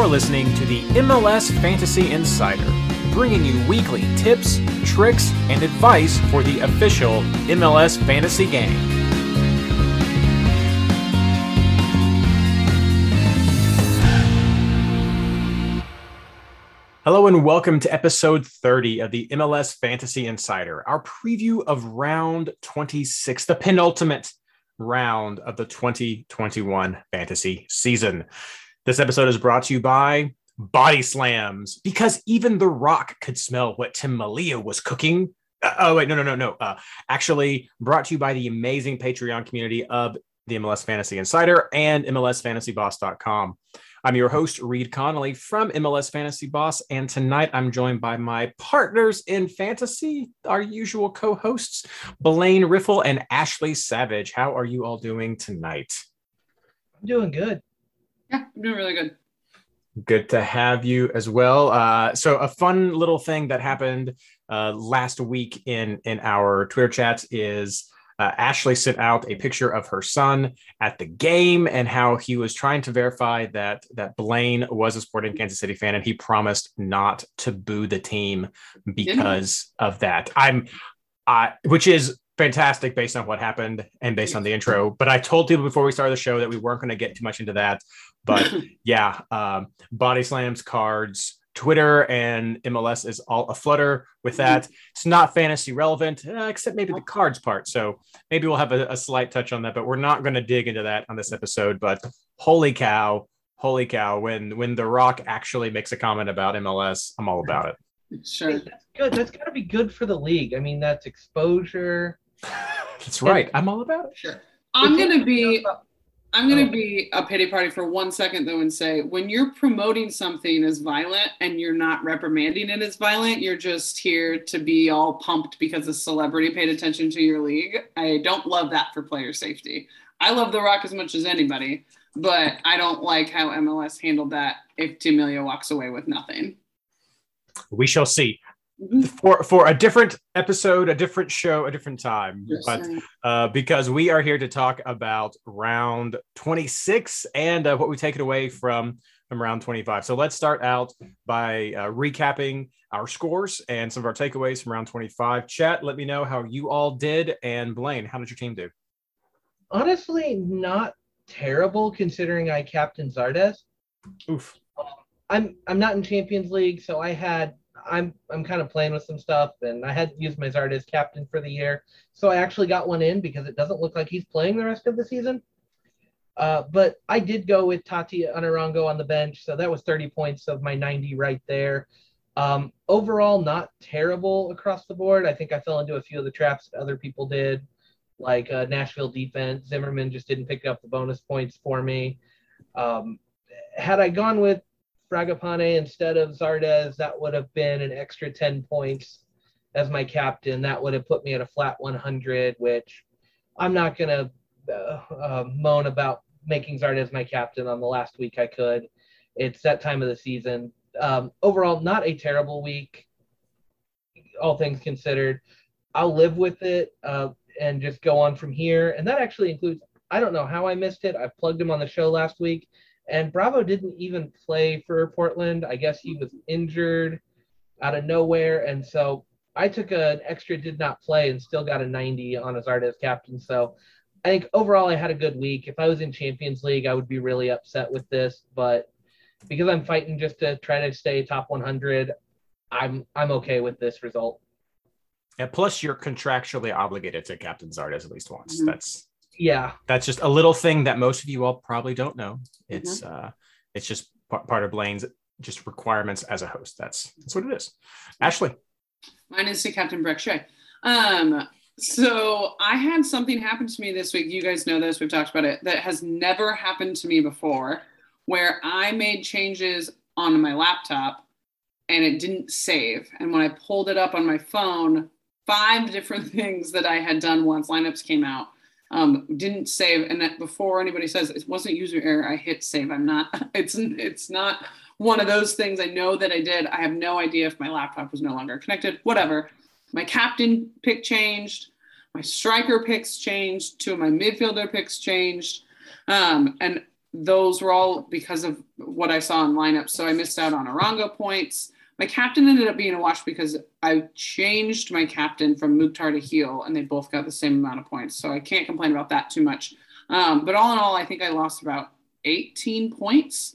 You're listening to the MLS Fantasy Insider, bringing you weekly tips, tricks, and advice for the official MLS fantasy game. Hello and welcome to episode 30 of the MLS Fantasy Insider, our preview of round 26, the penultimate round of the 2021 fantasy season. This episode is brought to you by Body Slams because even The Rock could smell what Tim Melia was cooking. Uh, oh, wait, no, no, no, no. Uh, actually, brought to you by the amazing Patreon community of the MLS Fantasy Insider and MLSFantasyBoss.com. I'm your host, Reed Connolly from MLS Fantasy Boss, and tonight I'm joined by my partners in fantasy, our usual co hosts, Blaine Riffle and Ashley Savage. How are you all doing tonight? I'm doing good. Yeah, I'm doing really good. Good to have you as well. Uh, so, a fun little thing that happened uh, last week in in our Twitter chats is uh, Ashley sent out a picture of her son at the game and how he was trying to verify that that Blaine was a Sporting Kansas City fan, and he promised not to boo the team because of that. I'm, I, which is fantastic based on what happened and based on the intro. But I told people before we started the show that we weren't going to get too much into that. But yeah, um, body slams, cards, Twitter and MLS is all aflutter with mm-hmm. that. It's not fantasy relevant, uh, except maybe the cards part. So maybe we'll have a, a slight touch on that, but we're not going to dig into that on this episode. But holy cow, holy cow! When when The Rock actually makes a comment about MLS, I'm all about it. Sure, that's good. That's got to be good for the league. I mean, that's exposure. That's right. I'm all about it. Sure. I'm gonna be. I'm going to be a pity party for one second, though, and say when you're promoting something as violent and you're not reprimanding it as violent, you're just here to be all pumped because a celebrity paid attention to your league. I don't love that for player safety. I love The Rock as much as anybody, but I don't like how MLS handled that if Tim Melia walks away with nothing. We shall see. Mm-hmm. for for a different episode, a different show, a different time. Yes, but uh, because we are here to talk about round 26 and uh, what we take it away from from round 25. So let's start out by uh, recapping our scores and some of our takeaways from round 25. Chat, let me know how you all did. And Blaine, how did your team do? Honestly, not terrible considering I captain Zardes. Oof. I'm I'm not in Champions League, so I had I'm I'm kind of playing with some stuff, and I had used my Zardes captain for the year, so I actually got one in because it doesn't look like he's playing the rest of the season. Uh, but I did go with Tati Anarango on the bench, so that was 30 points of my 90 right there. Um, overall, not terrible across the board. I think I fell into a few of the traps that other people did, like uh, Nashville defense. Zimmerman just didn't pick up the bonus points for me. Um, had I gone with Fragapane instead of Zardes, that would have been an extra 10 points as my captain. That would have put me at a flat 100, which I'm not going to uh, uh, moan about making Zardes my captain on the last week I could. It's that time of the season. Um, overall, not a terrible week, all things considered. I'll live with it uh, and just go on from here. And that actually includes, I don't know how I missed it. I plugged him on the show last week and Bravo didn't even play for Portland. I guess he was injured out of nowhere. And so I took an extra did not play and still got a 90 on a Zardes captain. So I think overall I had a good week. If I was in Champions League, I would be really upset with this. But because I'm fighting just to try to stay top 100, I'm I'm okay with this result. And plus you're contractually obligated to captain Zardes at least once. Mm-hmm. That's yeah. That's just a little thing that most of you all probably don't know. It's mm-hmm. uh it's just p- part of blaine's just requirements as a host. That's that's what it is. Ashley. Mine is to captain Brek Shea. um so i had something happen to me this week. You guys know this. We've talked about it. That has never happened to me before where i made changes on my laptop and it didn't save. And when i pulled it up on my phone five different things that i had done once lineups came out um, didn't save. And that before anybody says it wasn't user error, I hit save. I'm not, it's, it's not one of those things I know that I did. I have no idea if my laptop was no longer connected, whatever. My captain pick changed. My striker picks changed. Two of my midfielder picks changed. Um, and those were all because of what I saw in lineups. So I missed out on Arango points. My captain ended up being a wash because I changed my captain from Mukhtar to Gil, and they both got the same amount of points. So I can't complain about that too much. Um, but all in all, I think I lost about 18 points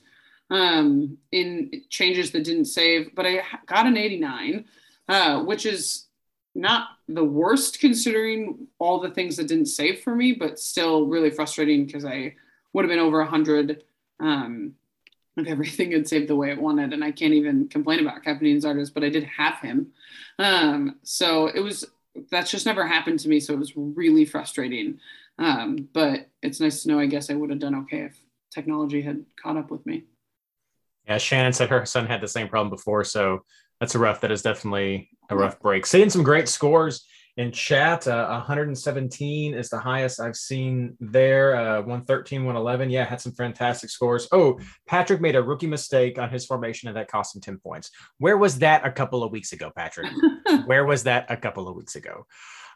um, in changes that didn't save, but I got an 89, uh, which is not the worst considering all the things that didn't save for me, but still really frustrating because I would have been over 100 um, if everything had saved the way it wanted. And I can't even complain about Captain Zardes, but I did have him. Um, so it was, that's just never happened to me. So it was really frustrating. Um, but it's nice to know, I guess I would have done okay if technology had caught up with me. Yeah, Shannon said her son had the same problem before. So that's a rough, that is definitely a rough break. Seeing some great scores in chat. Uh, 117 is the highest I've seen there. Uh, 113, 111. Yeah, had some fantastic scores. Oh, Patrick made a rookie mistake on his formation and that cost him 10 points. Where was that a couple of weeks ago, Patrick? Where was that a couple of weeks ago?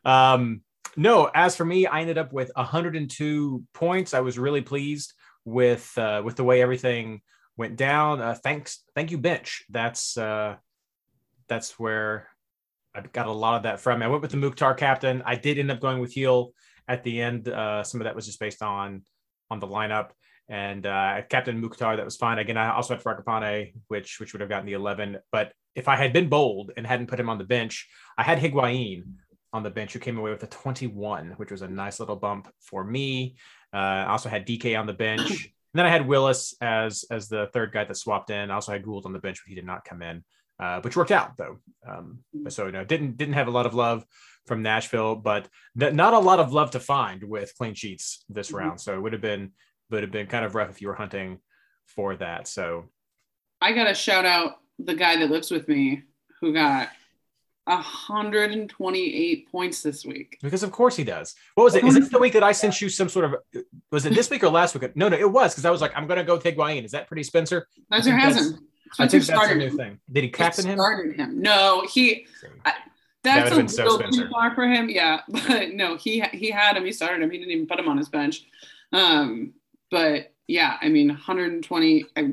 Um, no, as for me, I ended up with 102 points. I was really pleased with uh, with the way everything went down. Uh, thanks, thank you, bench. That's uh, that's where I got a lot of that from. I went with the Mukhtar captain. I did end up going with Gil at the end. Uh, some of that was just based on on the lineup. And uh, Captain Mukhtar, that was fine. Again, I also had Fragapane, which which would have gotten the 11. But if I had been bold and hadn't put him on the bench, I had Higuain on the bench who came away with a 21, which was a nice little bump for me. Uh, I also had DK on the bench. And then I had Willis as as the third guy that swapped in. I also had Gould on the bench, but he did not come in uh, which worked out though. Um, so you know, didn't didn't have a lot of love from Nashville, but not a lot of love to find with clean sheets this mm-hmm. round. So it would have been would have been kind of rough if you were hunting for that. So I got to shout out the guy that lives with me who got 128 points this week. Because of course he does. What was it? Is it the week that I sent you some sort of? Was it this week or last week? No, no, it was because I was like, I'm going to go take Higuain. Is that pretty, Spencer? Spencer hasn't. I think that's a new thing. Did he captain him? Started him. No, he. I, that's that a so little too far for him. Yeah, but no, he he had him. He started him. He didn't even put him on his bench. Um, but yeah, I mean, 120. I,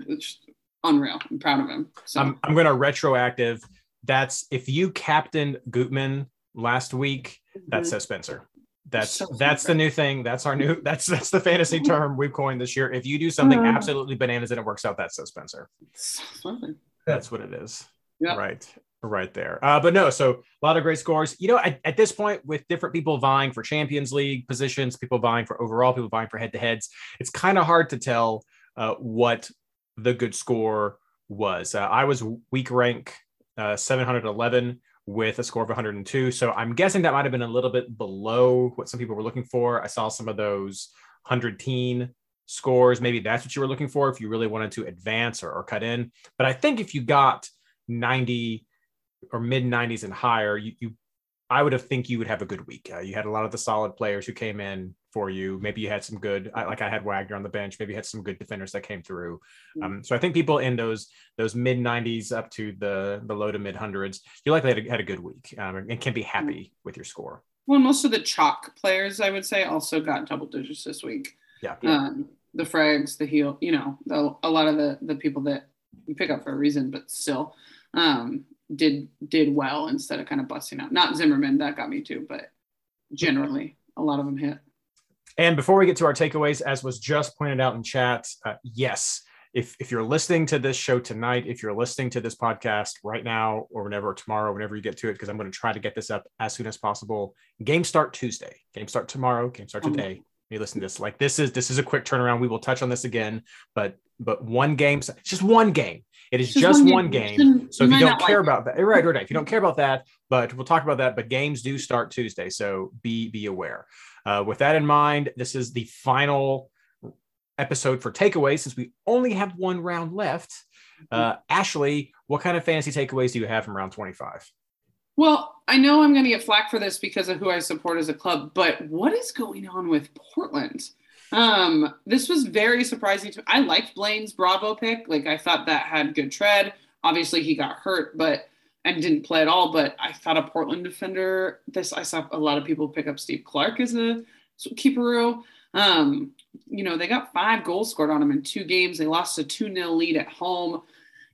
unreal. I'm proud of him. So I'm I'm gonna retroactive. That's if you captained Gutman last week. Mm-hmm. That says Spencer. That's so that's the new thing. That's our new that's that's the fantasy term we've coined this year. If you do something uh, absolutely bananas and it works out, that's so Spencer. That's what it is. Yeah. Right. Right there. Uh, but no, so a lot of great scores. You know, at, at this point, with different people vying for Champions League positions, people vying for overall, people vying for head to heads, it's kind of hard to tell uh, what the good score was. Uh, I was weak rank uh, 711 with a score of 102. So I'm guessing that might have been a little bit below what some people were looking for. I saw some of those 100 teen scores. Maybe that's what you were looking for if you really wanted to advance or, or cut in. But I think if you got 90 or mid 90s and higher, you, you I would have think you would have a good week. Uh, you had a lot of the solid players who came in for you. Maybe you had some good, like I had Wagner on the bench. Maybe you had some good defenders that came through. Mm. Um, so I think people in those those mid 90s up to the the low to mid hundreds, you likely had a, had a good week um, and can be mm. happy with your score. Well, most of the chalk players, I would say, also got double digits this week. Yeah. Um, the frags, the Gil, you know, the, a lot of the the people that you pick up for a reason, but still um, did did well instead of kind of busting out. Not Zimmerman, that got me too, but generally a lot of them hit. And before we get to our takeaways, as was just pointed out in chat, uh, yes, if, if you're listening to this show tonight, if you're listening to this podcast right now or whenever, or tomorrow, whenever you get to it, because I'm going to try to get this up as soon as possible. Game start Tuesday, game start tomorrow, game start today. You listen to this. Like this is this is a quick turnaround. We will touch on this again, but but one game, it's just one game. It is just, just one, one game. game. So if you don't care like about that, right, right, if you don't care about that, but we'll talk about that. But games do start Tuesday, so be be aware. Uh, with that in mind, this is the final episode for takeaways since we only have one round left. Uh, Ashley, what kind of fantasy takeaways do you have from round 25? Well, I know I'm going to get flack for this because of who I support as a club, but what is going on with Portland? Um, this was very surprising to me. I liked Blaine's Bravo pick. Like I thought that had good tread. Obviously he got hurt, but and didn't play at all. But I thought a Portland defender. This I saw a lot of people pick up Steve Clark as a keeper. Um, you know, they got five goals scored on them in two games. They lost a 2 0 lead at home.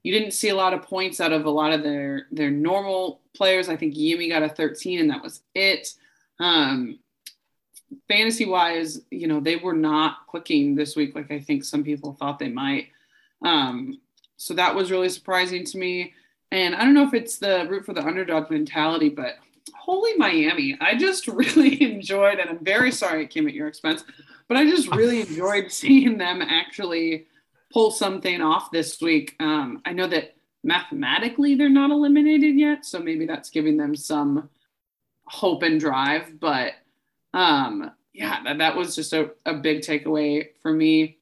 You didn't see a lot of points out of a lot of their their normal players. I think Yimmi got a 13, and that was it. Um, fantasy wise, you know, they were not clicking this week like I think some people thought they might. Um, so that was really surprising to me. And I don't know if it's the root for the underdog mentality, but holy Miami, I just really enjoyed, and I'm very sorry it came at your expense, but I just really enjoyed seeing them actually pull something off this week. Um, I know that mathematically they're not eliminated yet, so maybe that's giving them some hope and drive, but um, yeah, that, that was just a, a big takeaway for me.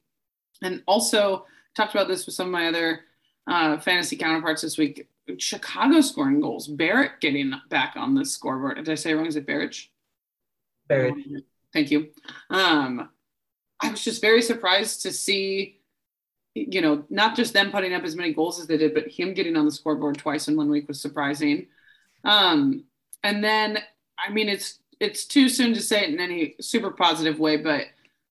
And also talked about this with some of my other uh, fantasy counterparts this week. Chicago scoring goals. Barrett getting back on the scoreboard. Did I say wrong? Is it Barrett? Barrett. Thank you. Um, I was just very surprised to see, you know, not just them putting up as many goals as they did, but him getting on the scoreboard twice in one week was surprising. Um, and then, I mean, it's it's too soon to say it in any super positive way, but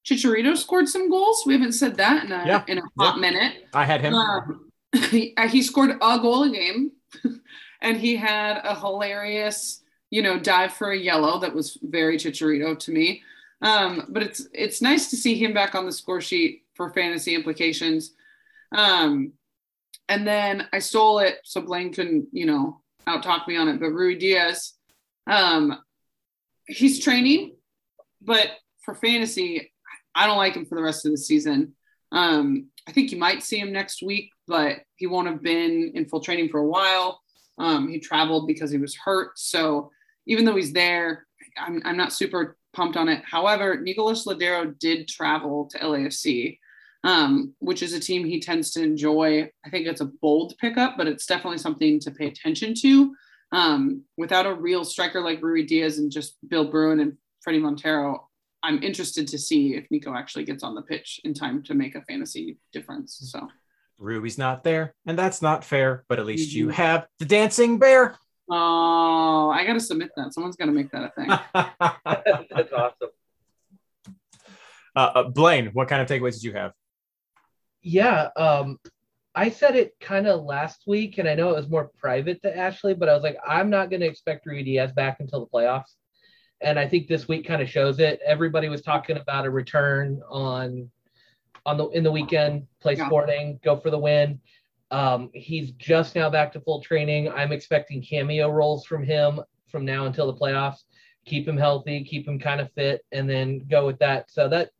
Chicharito scored some goals. We haven't said that in a yeah. in a hot yeah. minute. I had him. Um, he, he scored a goal a game, and he had a hilarious, you know, dive for a yellow that was very Chicharito to me. Um, but it's it's nice to see him back on the score sheet for fantasy implications. Um, and then I stole it so Blaine couldn't, you know, out talk me on it. But Ruidíaz, um, he's training, but for fantasy, I don't like him for the rest of the season. Um, I think you might see him next week, but he won't have been in full training for a while. Um, he traveled because he was hurt. So even though he's there, I'm, I'm not super pumped on it. However, Nicolas Lodeiro did travel to LAFC, um, which is a team he tends to enjoy. I think it's a bold pickup, but it's definitely something to pay attention to. Um, without a real striker like Ruidíaz and just Will Bruin and Fredy Montero, I'm interested to see if Nico actually gets on the pitch in time to make a fantasy difference. So Ruby's not there, and that's not fair, but at least mm-hmm. you have the dancing bear. Oh, I gotta submit that. Someone's gotta make that a thing. that's awesome. Uh, uh, Blaine, what kind of takeaways did you have? Yeah, um, I said it kind of last week, and I know it was more private to Ashley, but I was like, I'm not going to expect Ruidíaz back until the playoffs. And I think this week kind of shows it. Everybody was talking about a return on on the in the weekend, play. Sporting, go for the win. Um, he's just now back to full training. I'm expecting cameo roles from him from now until the playoffs. Keep him healthy, keep him kind of fit, and then go with that. So that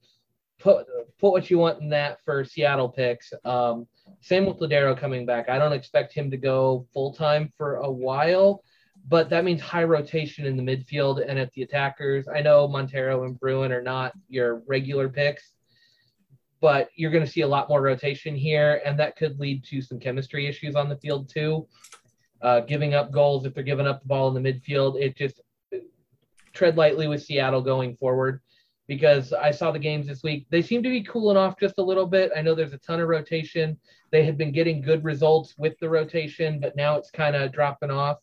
put put what you want in that for Seattle picks. Um, same with Lodeiro coming back. I don't expect him to go full time for a while, but that means high rotation in the midfield and at the attackers. I know Montero and Bruin are not your regular picks, but you're going to see a lot more rotation here, and that could lead to some chemistry issues on the field too. Uh, giving up goals if they're giving up the ball in the midfield, it just tread lightly with Seattle going forward because I saw the games this week. They seem to be cooling off just a little bit. I know there's a ton of rotation. They had been getting good results with the rotation, but now it's kind of dropping off.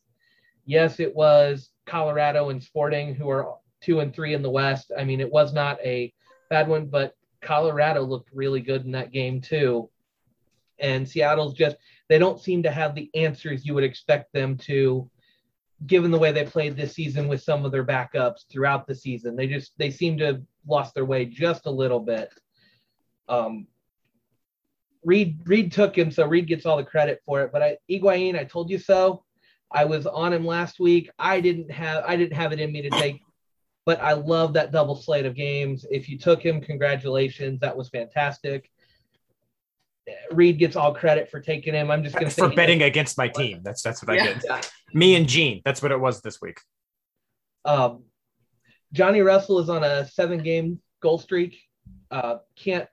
Yes, it was Colorado and Sporting who are two and three in the West. I mean, it was not a bad one, but Colorado looked really good in that game too. And Seattle's just, they don't seem to have the answers you would expect them to given the way they played this season with some of their backups throughout the season. They just they seem to have lost their way just a little bit. Um, Reed Reed took him, so Reed gets all the credit for it. But I Higuain, I told you so. I was on him last week. I didn't have I didn't have it in me to take, but I love that double slate of games. If you took him, congratulations. That was fantastic. Reed gets all credit for taking him. I'm just going to for betting against my team. That's that's what yeah. I did. Yeah. Me and Gene. That's what it was this week. Um, Johnny Russell is on a seven game goal streak. Uh, can't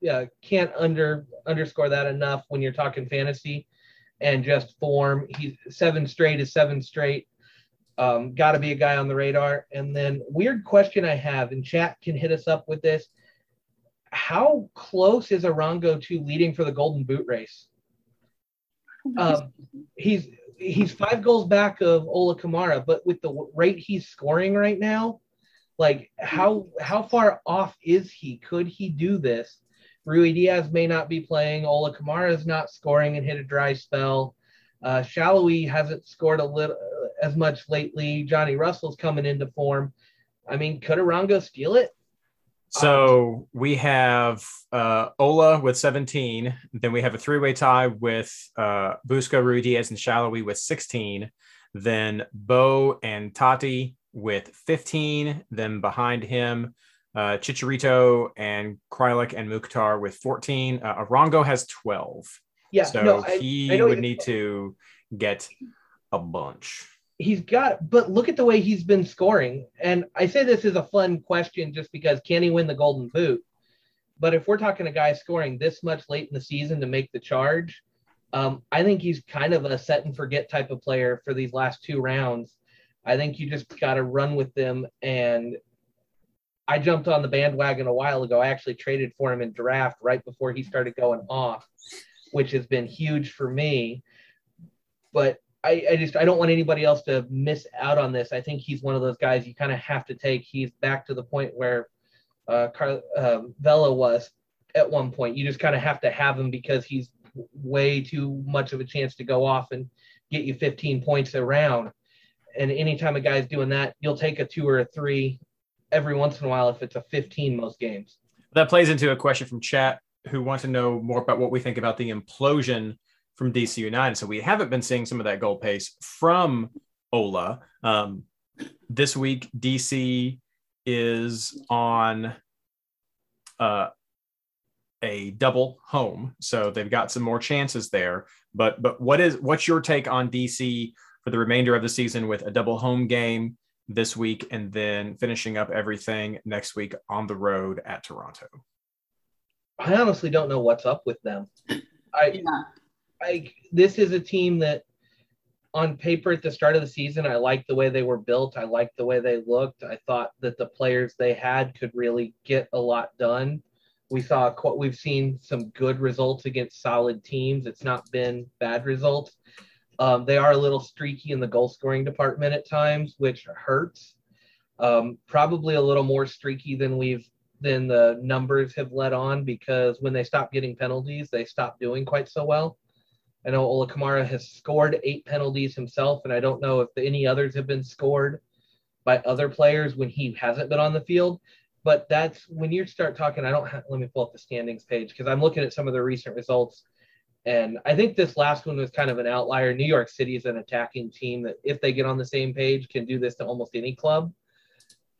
yeah can't under underscore that enough when you're talking fantasy and just form. He's seven straight is seven straight. Um, Got to be a guy on the radar. And then weird question I have, and chat can hit us up with this how close is Arango to leading for the Golden Boot race? Um, he's he's five goals back of Ola Kamara, but with the rate he's scoring right now, Like how how far off is he? Could he do this? Ruidíaz may not be playing. Ola Kamara is not scoring and hit a dry spell. Uh, Sallói hasn't scored a little as much lately. Johnny Russell's coming into form. I mean, could Arango steal it? So we have uh, Ola with 17. Then we have a three way tie with uh, Busco, Ruidíaz, and Sallói with 16. Then Bou and Tati with 15. Then behind him, uh, Chicharito and Kreilach and Mukhtar with 14. Uh, Arango has 12. Yeah, So no, I- he I would need to get a bunch. he's got but look at the way he's been scoring and i say this is a fun question just because can he win the golden boot but if we're talking a guy scoring this much late in the season to make the charge um, i think he's kind of a set and forget type of player for these last two rounds i think you just got to run with them and i jumped on the bandwagon a while ago i actually traded for him in draft right before he started going off which has been huge for me but I, I just I don't want anybody else to miss out on this. I think he's one of those guys you kind of have to take. He's back to the point where uh, Car- um, Vela was at one point. You just kind of have to have him because he's way too much of a chance to go off and get you 15 points a round. And anytime a guy's doing that, you'll take a two or a three every once in a while if it's a 15 most games. That plays into a question from chat who want to know more about what we think about the implosion from DC United. So we haven't been seeing some of that goal pace from Ola. Um, this week, DC is on uh, a double home, so they've got some more chances there. But but what is what's your take on DC for the remainder of the season with a double home game this week and then finishing up everything next week on the road at Toronto? I honestly don't know what's up with them. I Yeah. like this is a team that on paper at the start of the season I liked the way they were built. I liked the way they looked. I thought that the players they had could really get a lot done. We saw qu- we've seen some good results against solid teams. It's not been bad results. Um, they are a little streaky in the goal scoring department at times, which hurts. Um, probably a little more streaky than we've than the numbers have led on because when they stop getting penalties, they stop doing quite so well. I know Ola Kamara has scored eight penalties himself, and I don't know if any others have been scored by other players when he hasn't been on the field. But that's when you start talking. I don't have, let me pull up the standings page because I'm looking at some of the recent results. And I think this last one was kind of an outlier. New York City is an attacking team that, if they get on the same page, can do this to almost any club.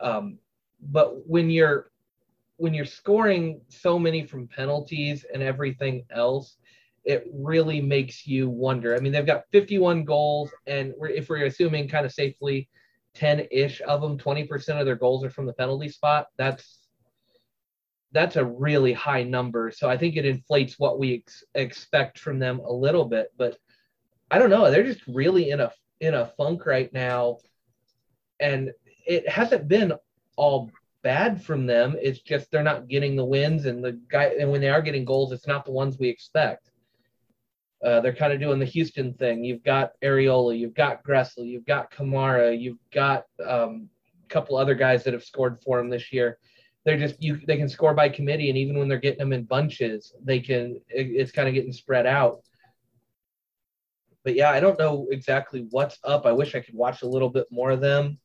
Um, but when you're when you're scoring so many from penalties and everything else, it really makes you wonder. I mean, they've got 51 goals, and we're, if we're assuming kind of safely 10 ish of them, 20% of their goals are from the penalty spot. That's that's a really high number. So I think it inflates what we ex- expect from them a little bit. But I don't know. They're just really in a in a funk right now, and it hasn't been all bad from them. It's just they're not getting the wins, and the guy and when they are getting goals, it's not the ones we expect. Uh, they're kind of doing the Houston thing. You've got Arriola, you've got Gressel, you've got Kamara, you've got um, a couple other guys that have scored for them this year. They're just you. They can score by committee, and even when they're getting them in bunches, they can. It, it's kind of getting spread out. But yeah, I don't know exactly what's up. I wish I could watch a little bit more of them,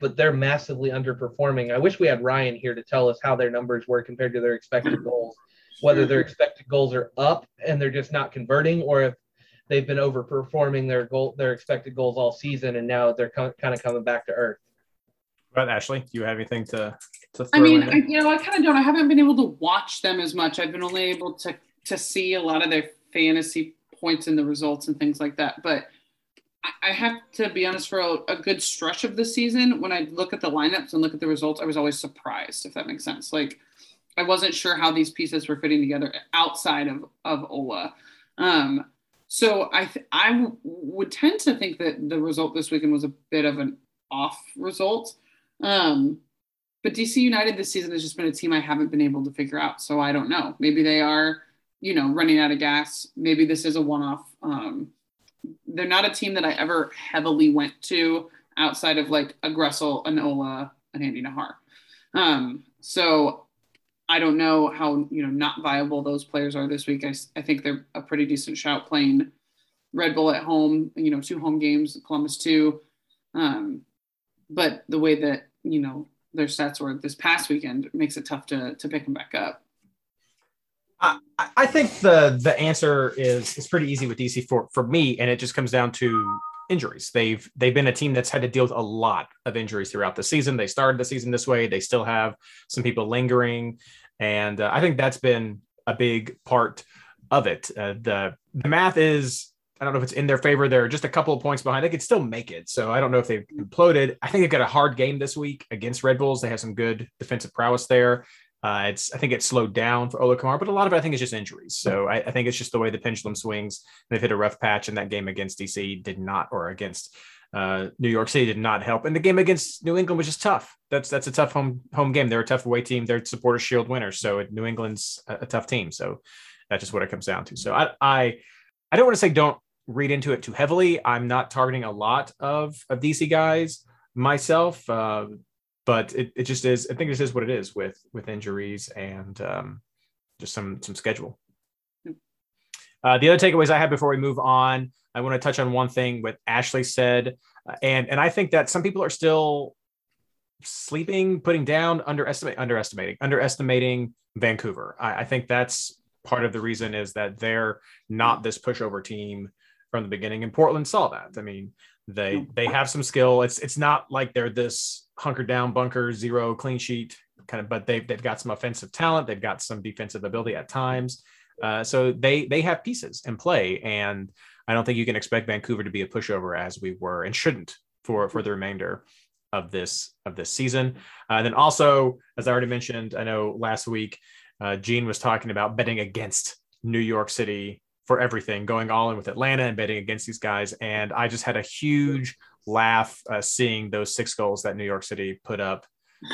but they're massively underperforming. I wish we had Ryan here to tell us how their numbers were compared to their expected goals, whether their expected goals are up and they're just not converting, or if they've been overperforming their goal, their expected goals all season, and now they're kind of coming back to earth. But Ashley, do you have anything to to throw I mean, I, you know, I kind of don't. I haven't been able to watch them as much. I've been only able to to see a lot of their fantasy points and the results and things like that. But I, I have to be honest, for a, a good stretch of the season, when I look at the lineups and look at the results, I was always surprised, if that makes sense. Like I wasn't sure how these pieces were fitting together outside of of Ola. Um, so I th- I w- would tend to think that the result this weekend was a bit of an off result. Um, but DC United this season has just been a team I haven't been able to figure out. So I don't know. Maybe they are, you know, running out of gas. Maybe this is a one off. Um, they're not a team that I ever heavily went to outside of like a Gressel, an Ola, at Andy Najar. Um, so I don't know how you know not viable those players are this week. I, I think they're a pretty decent shout playing Red Bull at home. You know, two home games, Columbus two. Um, but the way that you know their stats were this past weekend makes it tough to to pick them back up. I, I think the the answer is is pretty easy with DC for for me, and it just comes down to injuries. They've they've been a team that's had to deal with a lot of injuries throughout the season. They started the season this way. They still have some people lingering, and uh, I think that's been a big part of it. Uh, the the math is I don't know if it's in their favor. They're just a couple of points behind. They could still make it. So I don't know if they've imploded. I think they've got a hard game this week against Red Bulls. They have some good defensive prowess there. Uh, it's I think it's slowed down for Ola Kamara, but a lot of it I think is just injuries. So I, I, think it's just the way the pendulum swings. They've hit a rough patch, and that game against DC did not, or against uh, New York City did not help. And the game against New England was just tough. That's that's a tough home home game. They're a tough away team. They're supporter shield winners. So New England's a, a tough team. So that's just what it comes down to. So I I, I don't want to say don't read into it too heavily. I'm not targeting a lot of of DC guys myself. Uh, but it, it just is. I think this is what it is with with injuries and um, just some some schedule. Uh, the other takeaways I have before we move on, I want to touch on one thing what Ashley said, uh, and and I think that some people are still sleeping, putting down, underestimate, underestimating, underestimating Vancouver. I, I think that's part of the reason is that they're not this pushover team from the beginning, and Portland saw that. I mean, they they have some skill. It's it's not like they're this hunkered down bunker, zero clean sheet kind of, but they've, they've got some offensive talent. They've got some defensive ability at times. Uh, so they, they have pieces and play. And I don't think you can expect Vancouver to be a pushover as we were and shouldn't for, for the remainder of this, of this season. Uh, then also, as I already mentioned, I know last week, uh, Gene was talking about betting against New York City for everything, going all in with Atlanta and betting against these guys. And I just had a huge laugh uh, seeing those six goals that New York City put up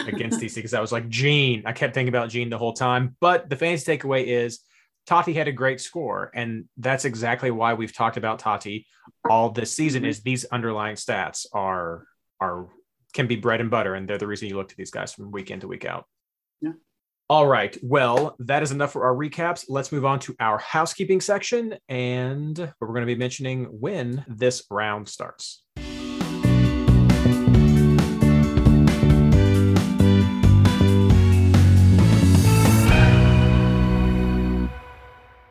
against DC because I was like, Gene, I kept thinking about Gene the whole time. But the fantasy takeaway is Tati had a great score. And that's exactly why we've talked about Tati all this season is these underlying stats are are can be bread and butter. And they're the reason you look to these guys from week in to week out. Yeah. All right. Well, that is enough for our recaps. Let's move on to our housekeeping section and we're going to be mentioning when this round starts.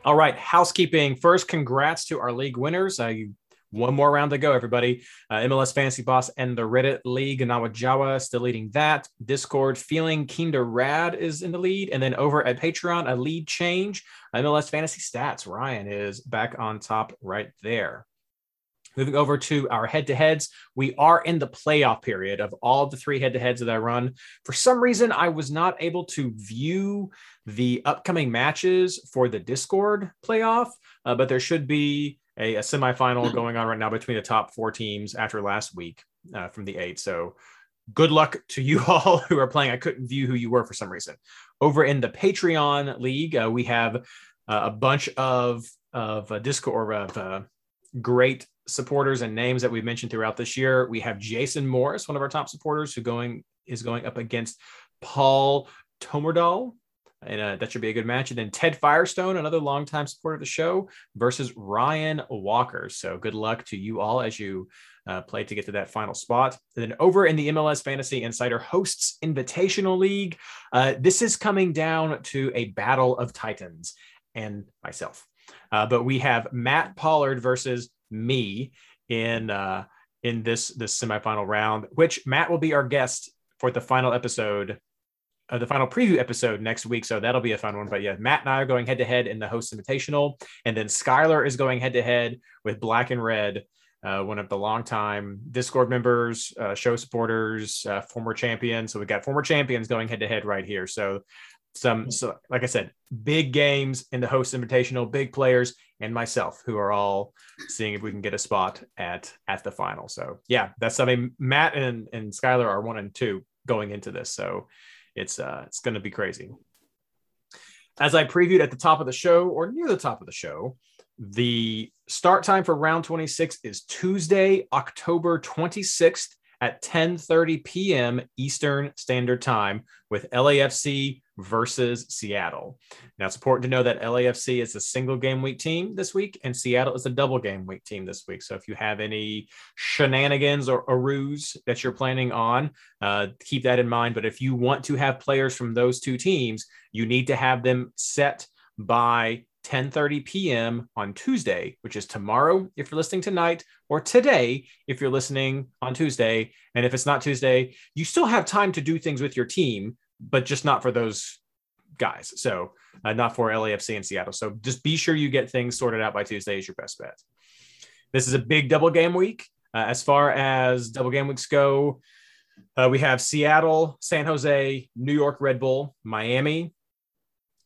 All right, housekeeping. First, congrats to our league winners. Uh, one more round to go, everybody. Uh, MLS Fantasy Boss and the Reddit League, Nawajawa still leading that. Discord, Feeling Kinda Rad is in the lead. And then over at Patreon, a lead change. MLS Fantasy Stats, Ryan is back on top right there. Moving over to our head to heads, we are in the playoff period of all the three head to heads that I run. For some reason, I was not able to view the upcoming matches for the Discord playoff, uh, but there should be a, a, semifinal going on right now between the top four teams after last week uh, from the eight. So good luck to you all who are playing. I couldn't view who you were for some reason. Over in the Patreon league, uh, we have uh, a bunch of of uh, Discord of uh, great supporters and names that we've mentioned throughout this year. We have Jason Morris, one of our top supporters, who going is going up against Paul Tomerdal. And uh, that should be a good match. And then Ted Firestone, another longtime supporter of the show, versus Ryan Walker. So good luck to you all as you uh, play to get to that final spot. And then over in the MLS Fantasy Insider Hosts Invitational League, uh, this is coming down to a battle of titans and myself. Uh, but we have Matt Pollard versus me in uh, in this this semifinal round, which Matt will be our guest for the final episode, uh, the final preview episode next week. So that'll be a fun one. But yeah, Matt and I are going head to head in the host invitational, and then Skylar is going head to head with Black and Red. Uh, one of the longtime Discord members, uh, show supporters, uh, former champions. So we've got former champions going head to head right here. So some so like I said, big games in the host invitational, big players, and myself who are all seeing if we can get a spot at at the final. So yeah, that's mean Matt and and Skylar are one and two going into this, so it's uh it's going to be crazy. As I previewed at the top of the show or near the top of the show, the start time for round 26 is Tuesday, October 26th at 10:30 p.m. Eastern Standard Time with LAFC versus Seattle. Now it's important to know that LAFC is a single game week team this week, and Seattle is a double game week team this week. So if you have any shenanigans or a ruse that you're planning on, uh, keep that in mind. But if you want to have players from those two teams, you need to have them set by 10:30 p.m. on Tuesday, which is tomorrow if you're listening tonight, or today if you're listening on Tuesday. And if it's not Tuesday, you still have time to do things with your team, but just not for those guys. So uh, not for LAFC and Seattle. So just be sure you get things sorted out by Tuesday is your best bet. This is a big double game week. Uh, as far as double game weeks go, uh, we have Seattle, San Jose, New York Red Bull, Miami,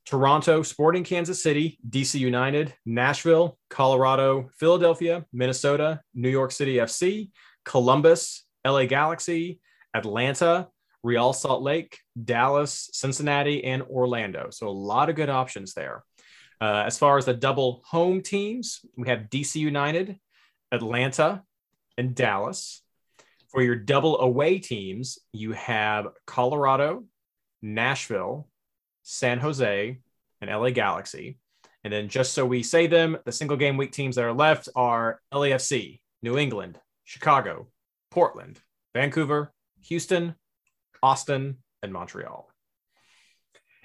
Toronto, Sporting Kansas City, DC United, Nashville, Colorado, Philadelphia, Minnesota, New York City FC, Columbus, LA Galaxy, Atlanta, Real Salt Lake, Dallas, Cincinnati, and Orlando. So a lot of good options there. Uh, as far as the double home teams, we have DC United, Atlanta, and Dallas. For your double away teams, you have Colorado, Nashville, San Jose, and LA Galaxy. And then just so we say them, the single game week teams that are left are LAFC, New England, Chicago, Portland, Vancouver, Houston, Austin, and Montreal.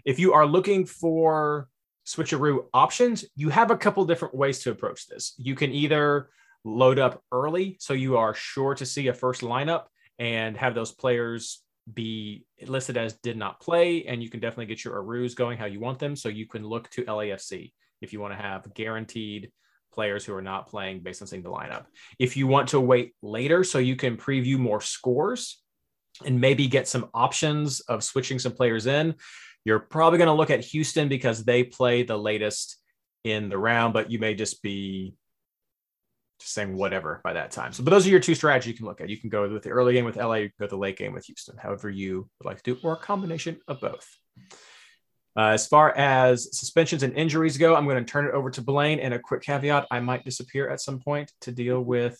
If you are looking for switcheroo options, you have a couple different ways to approach this. You can either load up early so you are sure to see a first lineup and have those players be listed as did not play, and you can definitely get your arus going how you want them. So you can look to LAFC if you want to have guaranteed players who are not playing based on seeing the lineup. If you want to wait later so you can preview more scores and maybe get some options of switching some players in, you're probably going to look at Houston because they play the latest in the round, but you may just be just saying whatever by that time. So, but those are your two strategies you can look at. You can go with the early game with LA, you can go the late game with Houston, however you would like to do, or a combination of both. Uh, as far as suspensions and injuries go, I'm going to turn it over to Blaine. And a quick caveat: I might disappear at some point to deal with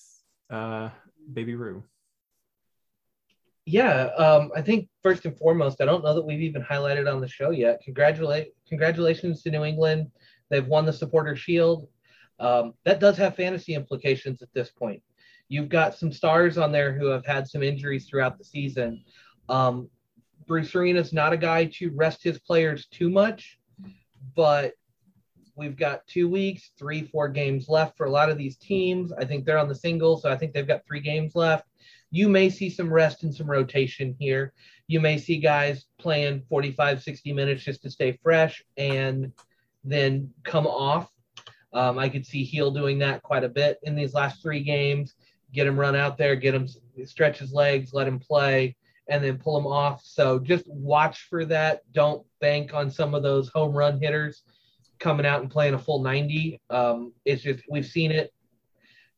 uh, Baby Rue. Yeah, um, I think first and foremost, I don't know that we've even highlighted on the show yet. Congratulate, congratulations to New England. They've won the Supporter Shield. Um, that does have fantasy implications at this point. You've got some stars on there who have had some injuries throughout the season. Um, Bruce Arena's not a guy to rest his players too much, but we've got two weeks, three, four games left for a lot of these teams. I think they're on the single, so I think they've got three games left. You may see some rest and some rotation here. You may see guys playing 45, 60 minutes just to stay fresh and then come off um, I could see Gil doing that quite a bit in these last three games. Get him run out there, get him stretch his legs, let him play, and then pull him off. So just watch for that. Don't bank on some of those home run hitters coming out and playing a full 90. Um, it's just we've seen it.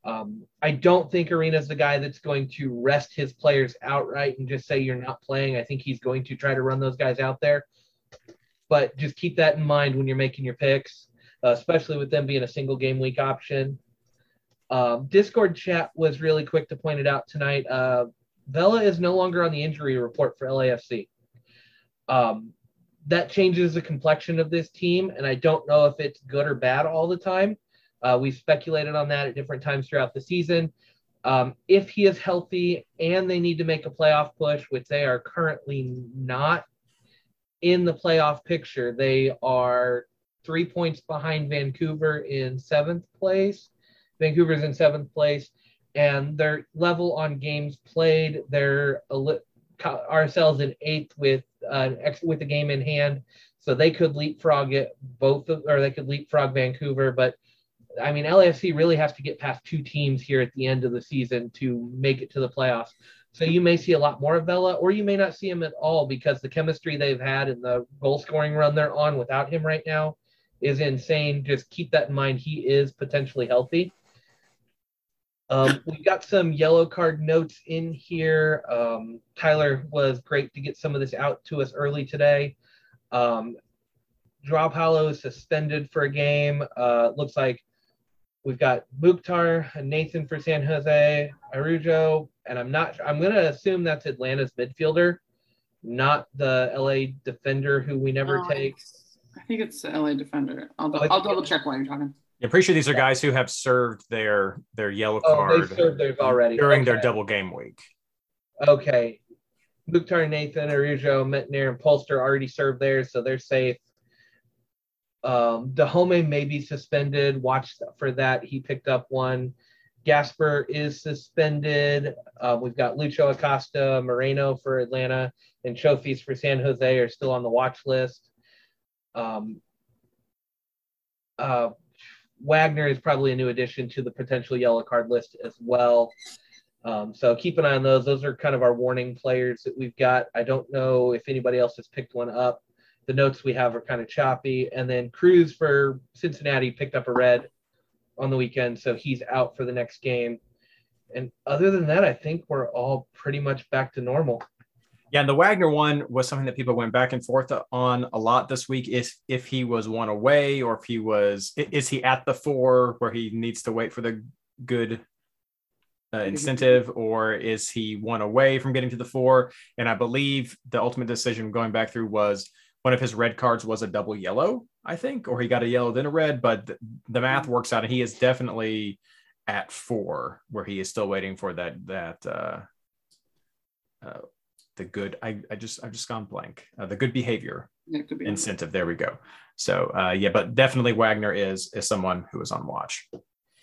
Um, I don't think Arena's the guy that's going to rest his players outright and just say you're not playing. I think he's going to try to run those guys out there. But just keep that in mind when you're making your picks uh, especially with them being a single game week option. Um, Discord chat was really quick to point it out tonight. Uh, Vela is no longer on the injury report for LAFC. Um, that changes the complexion of this team, and I don't know if it's good or bad all the time. Uh, we speculated on that at different times throughout the season. Um, if he is healthy and they need to make a playoff push, which they are currently not in the playoff picture, they are three points behind Vancouver in seventh place. Vancouver's in seventh place, and their level on games played, they're ourselves in eighth with uh, with a game in hand, so they could leapfrog it both, of, or they could leapfrog Vancouver. But I mean, LAFC really has to get past two teams here at the end of the season to make it to the playoffs. So you may see a lot more of Vela, or you may not see him at all because the chemistry they've had and the goal scoring run they're on without him right now is insane. Just keep that in mind. He is potentially healthy. Um, we got some yellow card notes in here. Um, Tyler was great to get some of this out to us early today. Um, Joao Paulo is suspended for a game. Uh, looks like we've got Mukhtar, Nathan for San Jose, Araujo, and I'm not. I'm gonna assume that's Atlanta's midfielder, not the LA defender who we never Oh, take. I think it's the LA defender. I'll, Oh, I I'll double check while you're talking. I'm pretty sure these are guys who have served their their yellow Oh, card they served theirs already during their double game week. Okay. Mukhtar Nathan, Araujo, Metner, and Polster already served theirs, so they're safe. Um, may be suspended. Watch for that. He picked up one. Gasper is suspended. Uh, we've got Lucho Acosta, Moreno for Atlanta, and Chofis for San Jose are still on the watch list. Um, uh, Wagner is probably a new addition to the potential yellow card list as well. Um, so keep an eye on those. Those are kind of our warning players that we've got. I don't know if anybody else has picked one up. The notes we have are kind of choppy. And then Cruz for Cincinnati picked up a red on the weekend, so he's out for the next game. And other than that, I think we're all pretty much back to normal. Yeah, and the Wagner one was something that people went back and forth on a lot this week. Is if he was one away or if he was is he at the four where he needs to wait for the good uh, incentive, or is he one away from getting to the four? And I believe the ultimate decision going back through was one of his red cards was a double yellow, I think, or he got a yellow then a red. But th- the math works out, and he is definitely at four, where he is still waiting for that that. Uh, uh, the good I, I just i've just gone blank uh, the good behavior be. incentive there we go so uh, yeah but definitely wagner is is someone who is on watch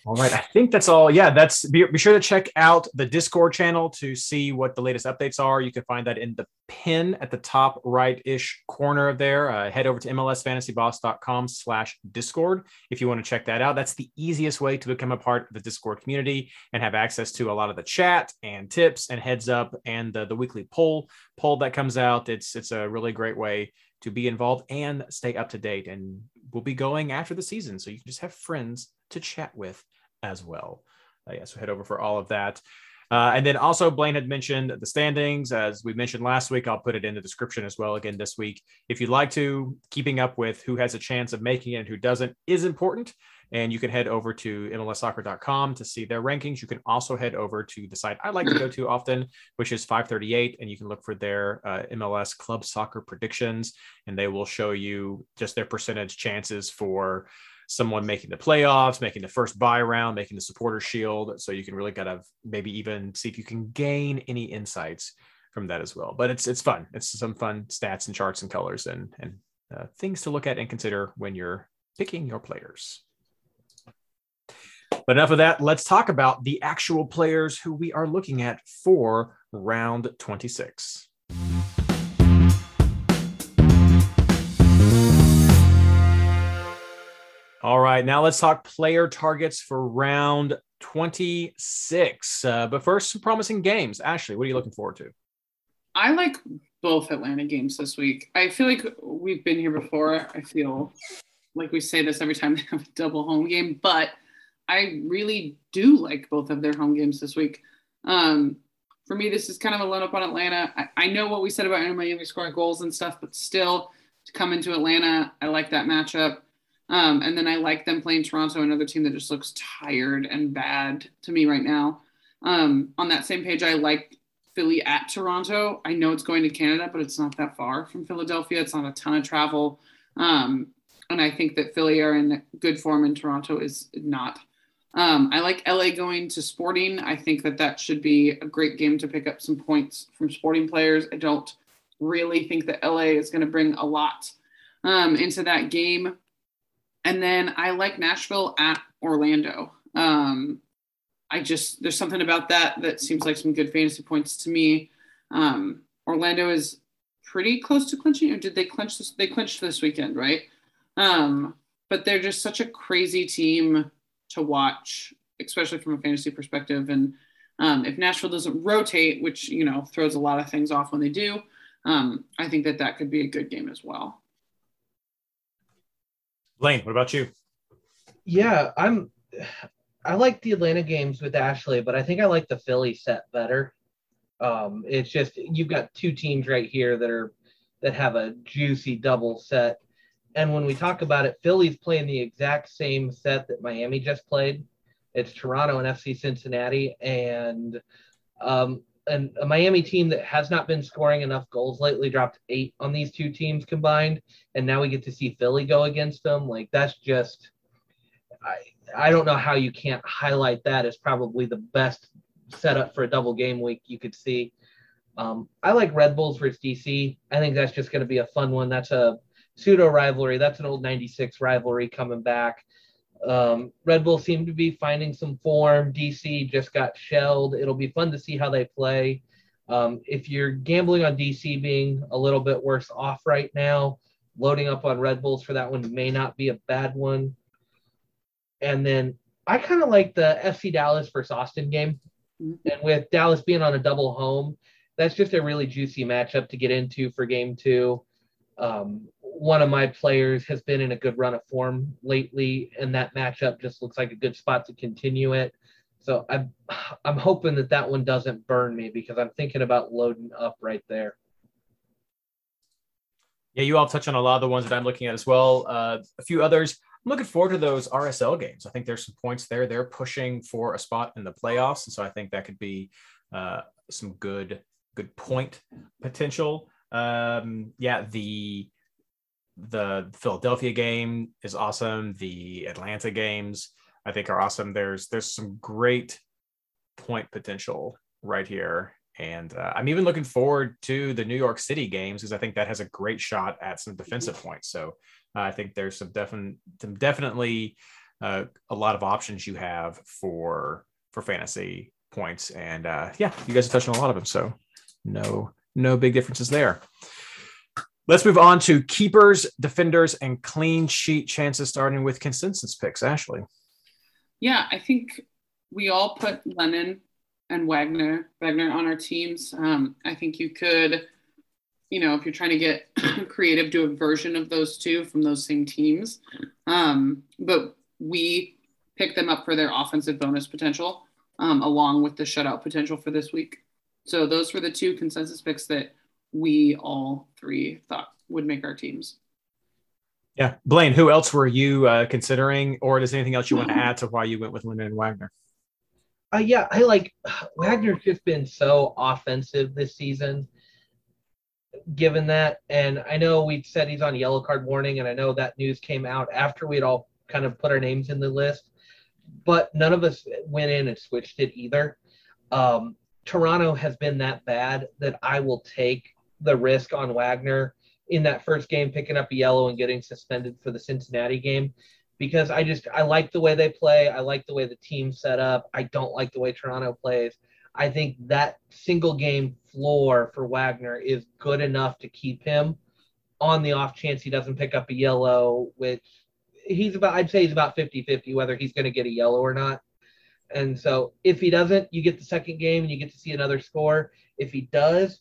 all right i think that's all. Yeah that's be, be sure to check out the discord channel to see what the latest updates are. You can find that in the pin at the top right ish corner of there. Uh, head over to mlsfantasyboss.com slash discord if you want to check that out. That's the easiest way to become a part of the discord community and have access to a lot of the chat and tips and heads up and the, the weekly poll poll that comes out. It's it's a really great way to be involved and stay up to date. And we'll be going after the season so you can just have friends to chat with as well. Uh, yeah so head over for all of that. Uh, and then also blaine had mentioned the standings. As we mentioned last week i'll put it in the description as well again this week. If you'd like to keeping up with who has a chance of making it and who doesn't is important. And you can head over to mlssoccer.com to see their rankings. You can also head over to the site I like to go to often, which is 538, and you can look for their uh, MLS club soccer predictions, and they will show you just their percentage chances for someone making the playoffs, making the first bye round, making the supporter shield. So you can really kind of maybe even see if you can gain any insights from that as well. But it's it's fun. It's some fun stats and charts and colors and and uh, things to look at and consider when you're picking your players. But enough of that. Let's talk about the actual players who we are looking at for round 26. All right, now let's talk player targets for round 26. Uh, but first, some promising games. Ashley, what are you looking forward to? I like both Atlanta games this week. I feel like we've been here before. I feel like we say this every time they have a double home game, but I really do like both of their home games this week. Um, for me, this is kind of a let up on Atlanta. I, I know what we said about Miami scoring goals and stuff, but still to come into Atlanta, I like that matchup. Um, and then I like them playing Toronto, another team that just looks tired and bad to me right now. Um, on that same page, I like Philly at Toronto. I know it's going to Canada, but it's not that far from Philadelphia. It's not a ton of travel. Um, and I think that Philly are in good form and Toronto is not. Um, I like LA going to Sporting. I think that that should be a great game to pick up some points from Sporting players. I don't really think that LA is going to bring a lot um, into that game. And then I like Nashville at Orlando. Um, I just there's something about that that seems like some good fantasy points to me. Um, Orlando is pretty close to clinching, or did they clinch this? They clinched this weekend, right? Um, but they're just such a crazy team to watch, especially from a fantasy perspective. And um, if Nashville doesn't rotate, which you know throws a lot of things off when they do, um, I think that that could be a good game as well. Lane, what about you? Yeah, I'm. I like the Atlanta games with Ashley, but I think I like the Philly set better. Um, it's just you've got two teams right here that are that have a juicy double set, and when we talk about it, Philly's playing the exact same set that Miami just played. It's Toronto and FC Cincinnati, and Um, and a Miami team that has not been scoring enough goals lately dropped eight on these two teams combined, and now we get to see Philly go against them. Like that's just, I I don't know how you can't highlight that as probably the best setup for a double game week you could see. Um, I like Red Bulls versus DC. I think that's just going to be a fun one. That's a pseudo rivalry. That's an old '96 rivalry coming back. Um, Red Bull seemed to be finding some form. DC just got shelled. It'll be fun to see how they play. Um, if you're gambling on DC being a little bit worse off right now, loading up on Red Bulls for that one may not be a bad one. And then I kind of like the FC Dallas versus Austin game. Mm-hmm. And with Dallas being on a double home, that's just a really juicy matchup to get into for game two. Um, one of my players has been in a good run of form lately, and that matchup just looks like a good spot to continue it. So I'm I'm hoping that that one doesn't burn me because I'm thinking about loading up right there. Yeah, you all touch on a lot of the ones that I'm looking at as well. Uh, a few others. I'm looking forward to those RSL games. I think there's some points there. They're pushing for a spot in the playoffs, and so I think that could be uh, some good good point potential. Um, yeah, the the Philadelphia game is awesome. The Atlanta games I think are awesome. There's there's some great point potential right here. And uh, I'm even looking forward to the New York City games because I think that has a great shot at some defensive points. So uh, I think there's some definite, some definitely uh, a lot of options you have for for fantasy points. And uh, yeah, you guys have touched on a lot of them. So no no big differences there. Let's move on to keepers, defenders, and clean sheet chances, starting with consensus picks. Ashley. Yeah, I think we all put Lennon and Wagner Wagner on our teams. Um, I think you could, you know, if you're trying to get creative, do a version of those two from those same teams. Um, but we pick them up for their offensive bonus potential, um, along with the shutout potential for this week. So those were the two consensus picks that we all three thought would make our teams. Yeah. Blaine, who else were you uh, considering, or is anything else you want to add to why you went with Lennon and Wagner? Uh, yeah, I like Wagner's just been so offensive this season, given that. And I know we said he's on yellow card warning, and I know that news came out after we'd all kind of put our names in the list, but none of us went in and switched it either. Um, Toronto has been that bad that I will take the risk on Wagner in that first game, picking up a yellow and getting suspended for the Cincinnati game because I just I like the way they play. I like the way the team set up. I don't like the way Toronto plays. I think that single game floor for Wagner is good enough to keep him on the off chance he doesn't pick up a yellow, which he's about I'd say he's about 50-50 whether he's going to get a yellow or not. And so if he doesn't, you get the second game and you get to see another score. If he does,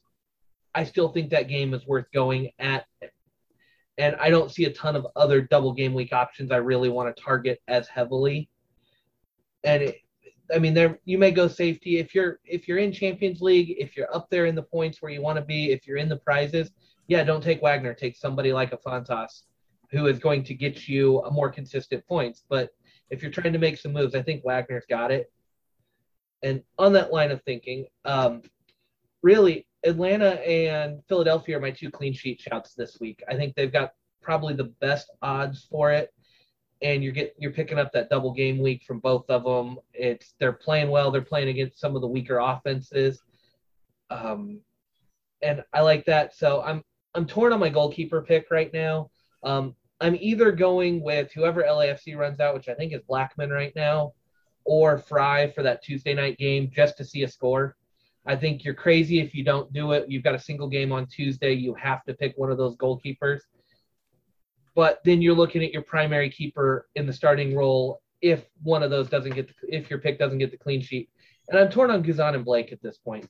I still think that game is worth going at. And I don't see a ton of other double game week options I really want to target as heavily. And it, I mean, there you may go safety if you're if you're in Champions League, if you're up there in the points where you want to be, if you're in the prizes, yeah, don't take Wagner. Take somebody like a Fontas, who is going to get you a more consistent points. But if you're trying to make some moves, I think Wagner's got it. And on that line of thinking, um, really, Atlanta and Philadelphia are my two clean sheet shouts this week. I think they've got probably the best odds for it. And you're get you're picking up that double game week from both of them. It's they're playing well. They're playing against some of the weaker offenses, um, and I like that. So I'm I'm torn on my goalkeeper pick right now. Um, I'm either going with whoever LAFC runs out, which I think is Blackman right now, or Frei for that Tuesday night game just to see a score. I think you're crazy if you don't do it. You've got a single game on Tuesday. You have to pick one of those goalkeepers. But then you're looking at your primary keeper in the starting role if one of those doesn't get, the, if your pick doesn't get the clean sheet. And I'm torn on Guzan and Blake at this point.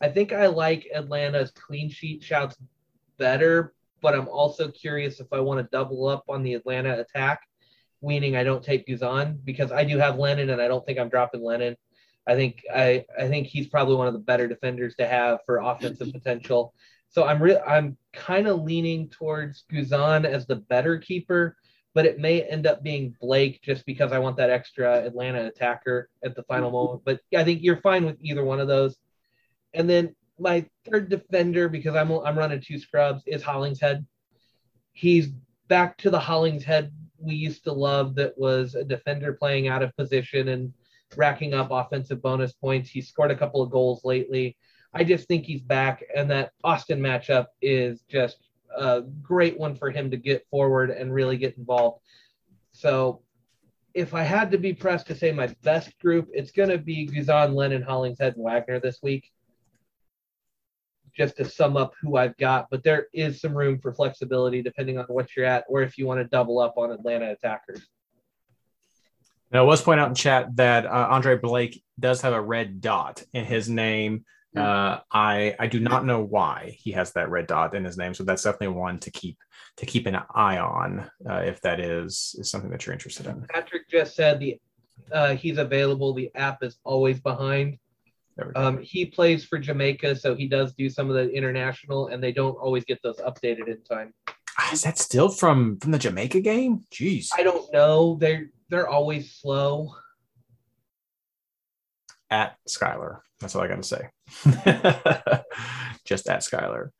I think I like Atlanta's clean sheet shouts better, but I'm also curious if I want to double up on the Atlanta attack, meaning I don't take Guzan because I do have Lennon and I don't think I'm dropping Lennon. I think I, I think he's probably one of the better defenders to have for offensive potential. So I'm re- I'm kind of leaning towards Guzan as the better keeper, but it may end up being Blake just because I want that extra Atlanta attacker at the final moment. But I think you're fine with either one of those. And then my third defender, because I'm I'm running two scrubs, is Hollingshead. He's back to the Hollingshead we used to love that was a defender playing out of position and racking up offensive bonus points. He scored a couple of goals lately. I just think he's back, and that Austin matchup is just a great one for him to get forward and really get involved. So, if I had to be pressed to say my best group, it's going to be Guzan, Lennon, Hollingshead, and Wagner this week. Just to sum up who I've got, but there is some room for flexibility depending on what you're at, or if you want to double up on Atlanta attackers. Now, let's point out in chat that uh, Andre Blake does have a red dot in his name. Uh, I I do not know why he has that red dot in his name, so that's definitely one to keep to keep an eye on uh, if that is is something that you're interested in. Patrick just said the uh, he's available. The app is always behind. Um, he plays for Jamaica, so he does do some of the international, and they don't always get those updated in time. Ah, is that still from from the Jamaica game? Jeez, I don't know. They're they're always slow. At Skylar. That's all I got to say. Just at Skylar.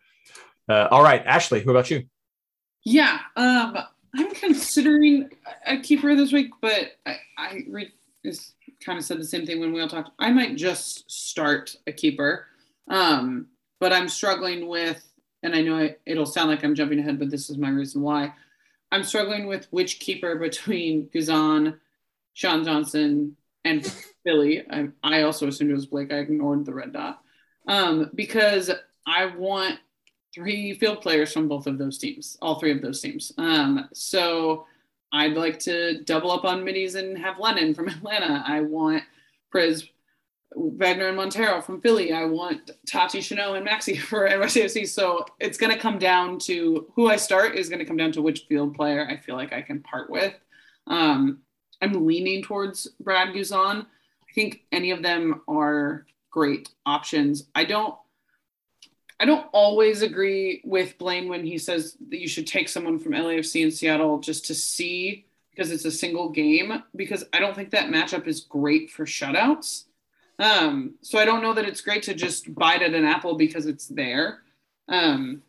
Uh, all right, Ashley, who about you? Yeah, um, I'm considering a keeper this week, but I, I re- just kind of said the same thing when we all talked. I might just start a keeper, um, but I'm struggling with, and I know it'll sound like I'm jumping ahead, but this is my reason why. I'm struggling with which keeper between Guzan, Sean Johnson, and Philly. I, I also assumed it was Blake. I ignored the red dot um, because I want three field players from both of those teams, all three of those teams. Um, so I'd like to double up on middies and have Lennon from Atlanta. I want Priz, Wagner and Montero from Philly. I want Tati Chanot and Maxi for NYCFC. So it's going to come down to who I start is going to come down to which field player I feel like I can part with. Um, I'm leaning towards Brad Guzan. I think any of them are great options. I don't I don't always agree with Blaine when he says that you should take someone from LAFC and Seattle just to see because it's a single game because I don't think that matchup is great for shutouts. Um, so I don't know that it's great to just bite at an apple because it's there. Um,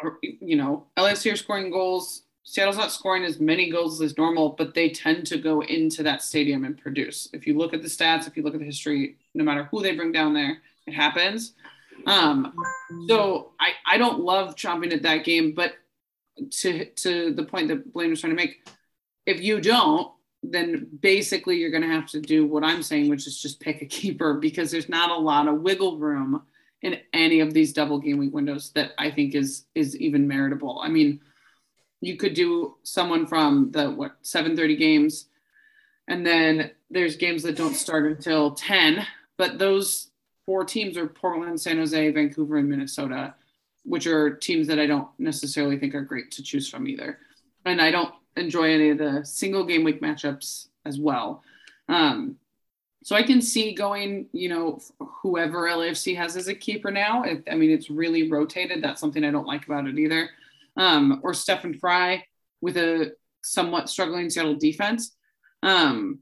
or, you know, LAFC are scoring goals Seattle's not scoring as many goals as normal, but they tend to go into that stadium and produce. If you look at the stats, if you look at the history, no matter who they bring down there, it happens. Um, so I, I don't love chomping at that game, but to to the point that Blaine was trying to make, if you don't, then basically you're going to have to do what I'm saying, which is just pick a keeper because there's not a lot of wiggle room in any of these double game week windows that I think is is even meritable. I mean you could do someone from the what 7:30 games, and then there's games that don't start until 10. But those four teams are Portland, San Jose, Vancouver, and Minnesota, which are teams that I don't necessarily think are great to choose from either. And I don't enjoy any of the single game week matchups as well. Um, so I can see going, you know, whoever LAFC has as a keeper now. I mean, it's really rotated. That's something I don't like about it either um, or Stefan Frei with a somewhat struggling Seattle defense. Um,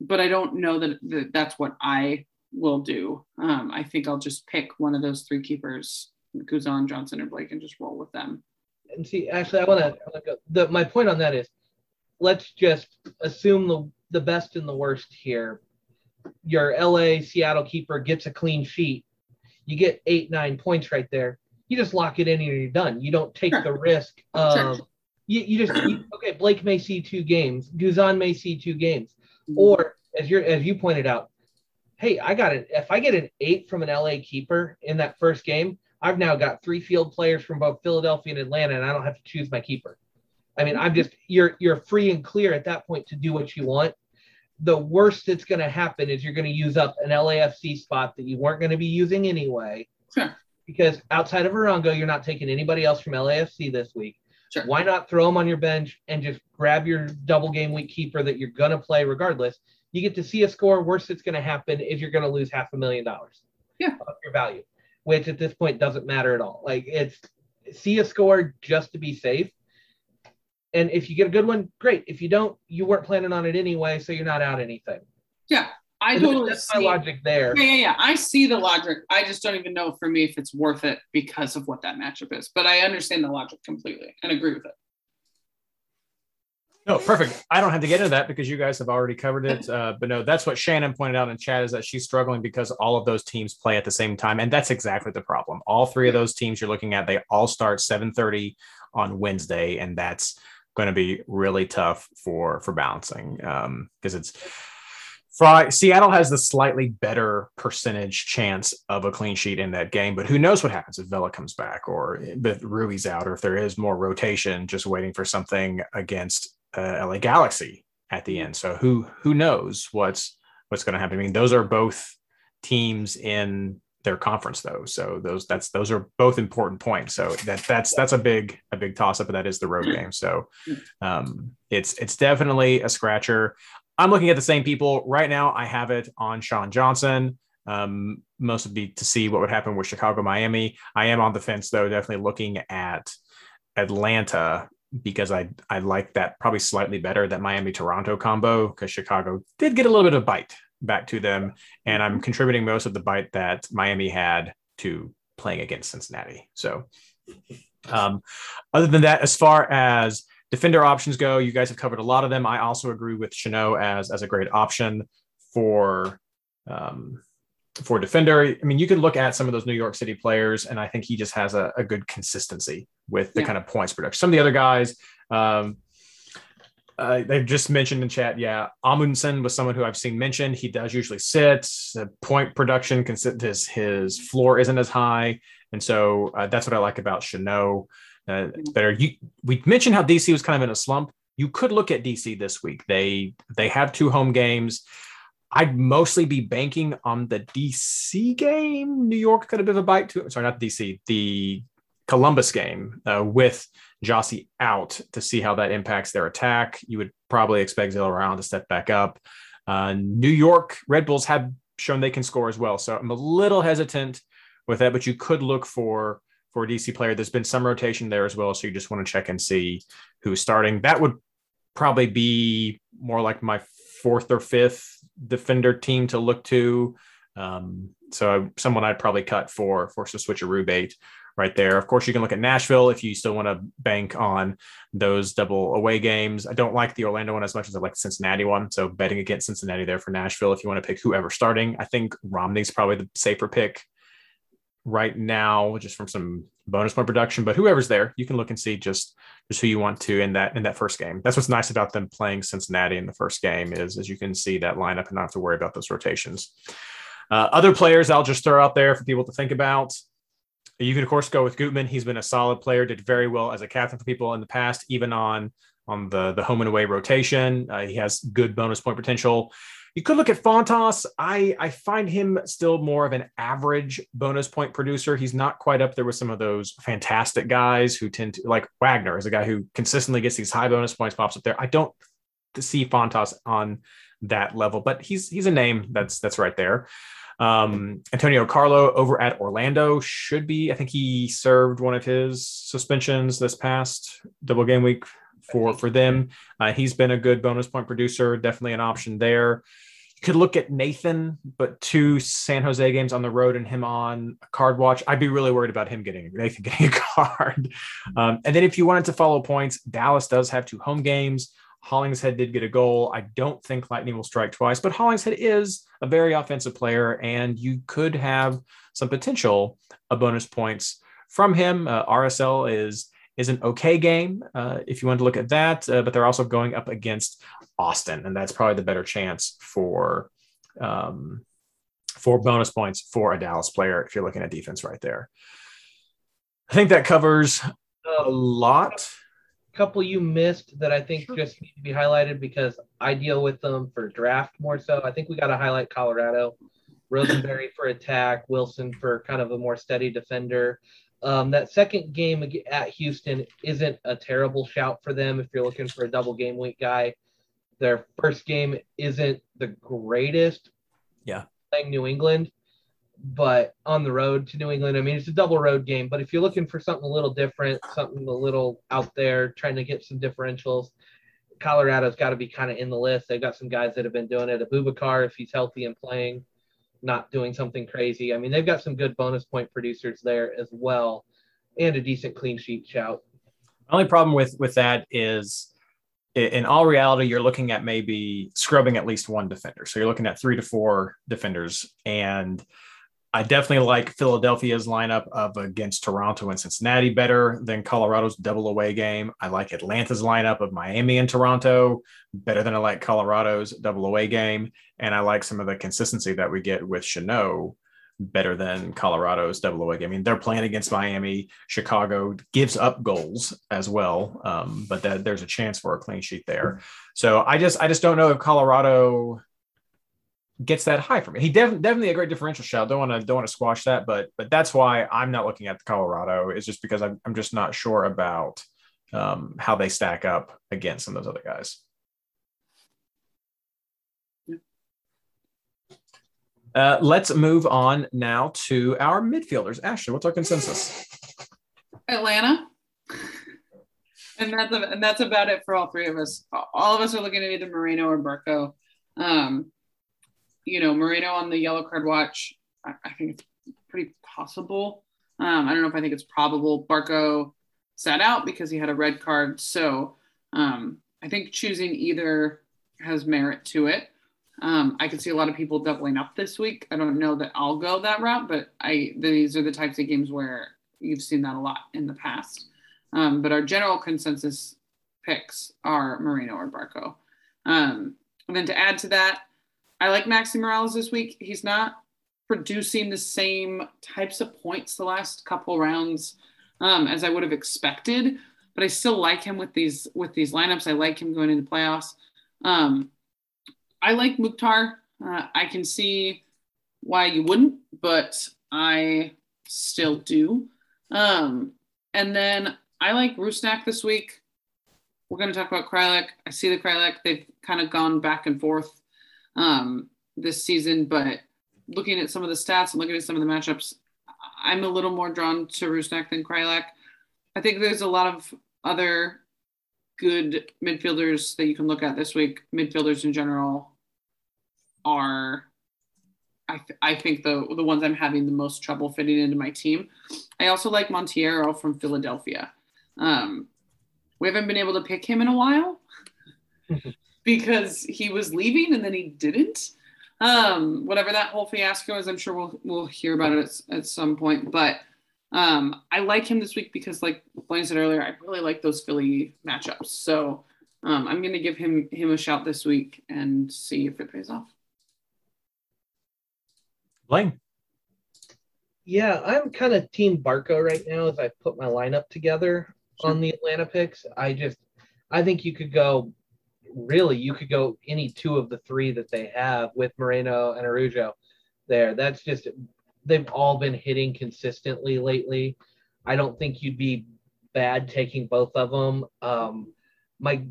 but I don't know that, that that's what I will do. Um, I think I'll just pick one of those three keepers, Guzan, Johnson, or Blake, and just roll with them. And see, actually, I want to go. The, my point on that is, let's just assume the the best and the worst here. Your LA Seattle keeper gets a clean sheet. You get eight nine points right there you just lock it in and you're done. You don't take sure. the risk of sure. you, you just you, okay. Blake may see two games. Guzan may see two games, mm-hmm. or as you as you pointed out, hey, I got it. If I get an eight from an LA keeper in that first game, I've now got three field players from both Philadelphia and Atlanta, and I don't have to choose my keeper. I mean, I'm just you're you're free and clear at that point to do what you want. The worst that's going to happen is you're going to use up an LAFC spot that you weren't going to be using anyway. Sure because outside of Arango, you're not taking anybody else from LAFC this week. Sure. Why not throw them on your bench and just grab your double game week keeper that you're going to play regardless? You get to see a score. Worst that's going to happen is you're going to lose half a million dollars yeah. of your value, which at this point doesn't matter at all. Like it's see a score just to be safe. And if you get a good one, great. If you don't, you weren't planning on it anyway, so you're not out anything. Yeah, I And totally that's see. my logic there. Yeah, yeah, yeah. I see the logic. I just don't even know for me if it's worth it because of what that matchup is. But I understand the logic completely and agree with it. No, perfect. I don't have to get into that because you guys have already covered it. Uh, but no, that's what Shannon pointed out in chat is that she's struggling because all of those teams play at the same time, and that's exactly the problem. All three of those teams you're looking at, they all start 7:30 on Wednesday, and that's going to be really tough for for balancing because it's. Frei, Seattle has the slightly better percentage chance of a clean sheet in that game, but who knows what happens if Vela comes back or if Rui's out or if there is more rotation, just waiting for something against uh, LA Galaxy at the end. So who who knows what's what's going to happen? I mean, those are both teams in their conference, though. So those that's those are both important points. So that that's that's a big a big toss up, but that is the road game. So um, it's it's definitely a scratcher. I'm looking at the same people right now. I have it on Sean Johnson. Um, most would be to see what would happen with Chicago, Miami. I am on the fence though, definitely looking at Atlanta because I I like that probably slightly better that Miami Toronto combo because Chicago did get a little bit of bite back to them, and I'm contributing most of the bite that Miami had to playing against Cincinnati. So, um, other than that, as far as defender options go, you guys have covered a lot of them. I also agree with Chanot as as a great option for. Um, for defender, I mean, you could look at some of those New York City players, and I think he just has a, a good consistency with the Yeah. kind of points production. Some of the other guys, um, uh, they've just mentioned in chat, yeah, Amundsen was someone who I've seen mentioned. He does usually sit. The point production, his his floor isn't as high, and so uh, that's what I like about Chanot. Uh, better. You we mentioned how DC was kind of in a slump. You could look at DC this week. They they have two home games. I'd mostly be banking on the DC game. New York got a bit of a bite to it. Sorry, not DC, the Columbus game uh, with Gyasi out to see how that impacts their attack. You would probably expect Zelarayán to step back up. Uh, New York Red Bulls have shown they can score as well. So I'm a little hesitant with that, but you could look for for a DC player. There's been some rotation there as well. So you just want to check and see who's starting. That would probably be more like my fourth or fifth defender team to look to. Um, so someone I'd probably cut for for some switcheroo bait right there. Of course, you can look at Nashville if you still want to bank on those double away games. I don't like the Orlando one as much as I like the Cincinnati one. So betting against Cincinnati there for Nashville if you want to pick whoever starting. I think Romney's probably the safer pick right now, just from some bonus point production. But whoever's there, you can look and see just just who you want to in that in that first game. That's what's nice about them playing Cincinnati in the first game is as you can see that lineup and not have to worry about those rotations. Uh, other players I'll just throw out there for people to think about. You can of course go with Gutman. He's been a solid player, did very well as a captain for people in the past, even on on the the home and away rotation. Uh, he has good bonus point potential. You could look at Fontas. I I find him still more of an average bonus point producer. He's not quite up there with some of those fantastic guys who tend to like Wagner is a guy who consistently gets these high bonus points pops up there. I don't see Fontas on that level, but he's he's a name that's that's right there. Um, Antonio Carlo over at Orlando should be. I think he served one of his suspensions this past double game week for for them. Uh, he's been a good bonus point producer. Definitely an option there. You could look at Nathan, but two San Jose games on the road and him on card watch. I'd be really worried about him getting Nathan getting a card. Um, and then if you wanted to follow points, Dallas does have two home games. Hollingshead did get a goal. I don't think Lightning will strike twice, but Hollingshead is a very offensive player, and you could have some potential of bonus points from him. Uh, RSL is is an okay game uh, if you want to look at that, uh, but they're also going up against Austin, and that's probably the better chance for um, for bonus points for a Dallas player if you're looking at defense right there. I think that covers a lot. A couple you missed that I think just need to be highlighted because I deal with them for draft more so. I think we got to highlight Colorado, Rosenberry for attack, Wilson for kind of a more steady defender. Um, that second game at Houston isn't a terrible shout for them if you're looking for a double game week guy. Their first game isn't the greatest. Yeah. Playing New England, but on the road to New England, I mean, it's a double road game. But if you're looking for something a little different, something a little out there, trying to get some differentials, Colorado's got to be kind of in the list. They've got some guys that have been doing it. Abubakar, if he's healthy and playing, not doing something crazy. I mean, they've got some good bonus point producers there as well, and a decent clean sheet shout. The only problem with with that is in all reality, you're looking at maybe scrubbing at least one defender. So you're looking at three to four defenders. And I definitely like Philadelphia's lineup of against Toronto and Cincinnati better than Colorado's double away game. I like Atlanta's lineup of Miami and Toronto better than I like Colorado's double away game. And I like some of the consistency that we get with Chanot better than Colorado's double away game. I mean, they're playing against Miami. Chicago gives up goals as well, um, but that, there's a chance for a clean sheet there. So I just I just don't know if Colorado gets that high for me. He def- definitely a great differential shot. Don't want to don't want to squash that, but but that's why I'm not looking at the Colorado. Is just because I'm I'm just not sure about um, how they stack up against some of those other guys. Uh, let's move on now to our midfielders. Ashley, what's our consensus? Atlanta. And that's, and that's about it for all three of us. All of us are looking at either Moreno or Barco. Um, you know, Moreno on the yellow card watch, I, I think it's pretty possible. Um, I don't know if I think it's probable. Barco sat out because he had a red card. So um, I think choosing either has merit to it. Um, I could see a lot of people doubling up this week. I don't know that I'll go that route, but I these are the types of games where you've seen that a lot in the past. Um, but our general consensus picks are Moreno or Barco. Um, and then to add to that, I like Maxi Moralez this week. He's not producing the same types of points the last couple rounds um, as I would have expected, but I still like him with these with these lineups. I like him going into playoffs. Um, I like Mukhtar. Uh, I can see why you wouldn't, but I still do. Um, and then I like Rusnak this week. We're going to talk about Kreilach. I see the Kreilach. They've kind of gone back and forth um, this season, but looking at some of the stats and looking at some of the matchups, I'm a little more drawn to Rusnak than Kreilach. I think there's a lot of other good midfielders that you can look at this week. Midfielders in general are, I, th- I think, the, the ones I'm having the most trouble fitting into my team. I also like Monteiro from Philadelphia. Um, we haven't been able to pick him in a while. because he was leaving and then he didn't. Um, whatever that whole fiasco is, I'm sure we'll we'll hear about it at, at some point. But um, I like him this week because, like Blaine said earlier, I really like those Philly matchups. So um, I'm going to give him him a shout this week and see if it pays off. Blaine. Yeah, I'm kind of team Barco right now as I put my lineup together sure. on the Atlanta picks. I just I think you could go really you could go any two of the three that they have with Moreno and Araujo there. That's just they've all been hitting consistently lately. I don't think you'd be bad taking both of them. Um, my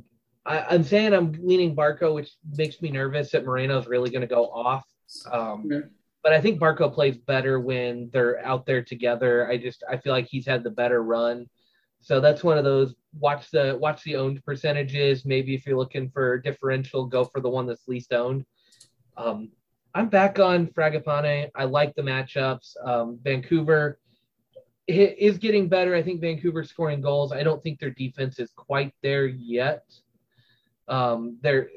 I, am saying I'm leaning Barco, which makes me nervous that Moreno's really going to go off. Um, yeah. But I think Barco plays better when they're out there together. I just I feel like he's had the better run. So that's one of those watch the watch the owned percentages. Maybe if you're looking for differential, go for the one that's least owned. Um, I'm back on Fragapane. I like the matchups. Um, Vancouver is getting better. I think Vancouver scoring goals. I don't think their defense is quite there yet. Um, they're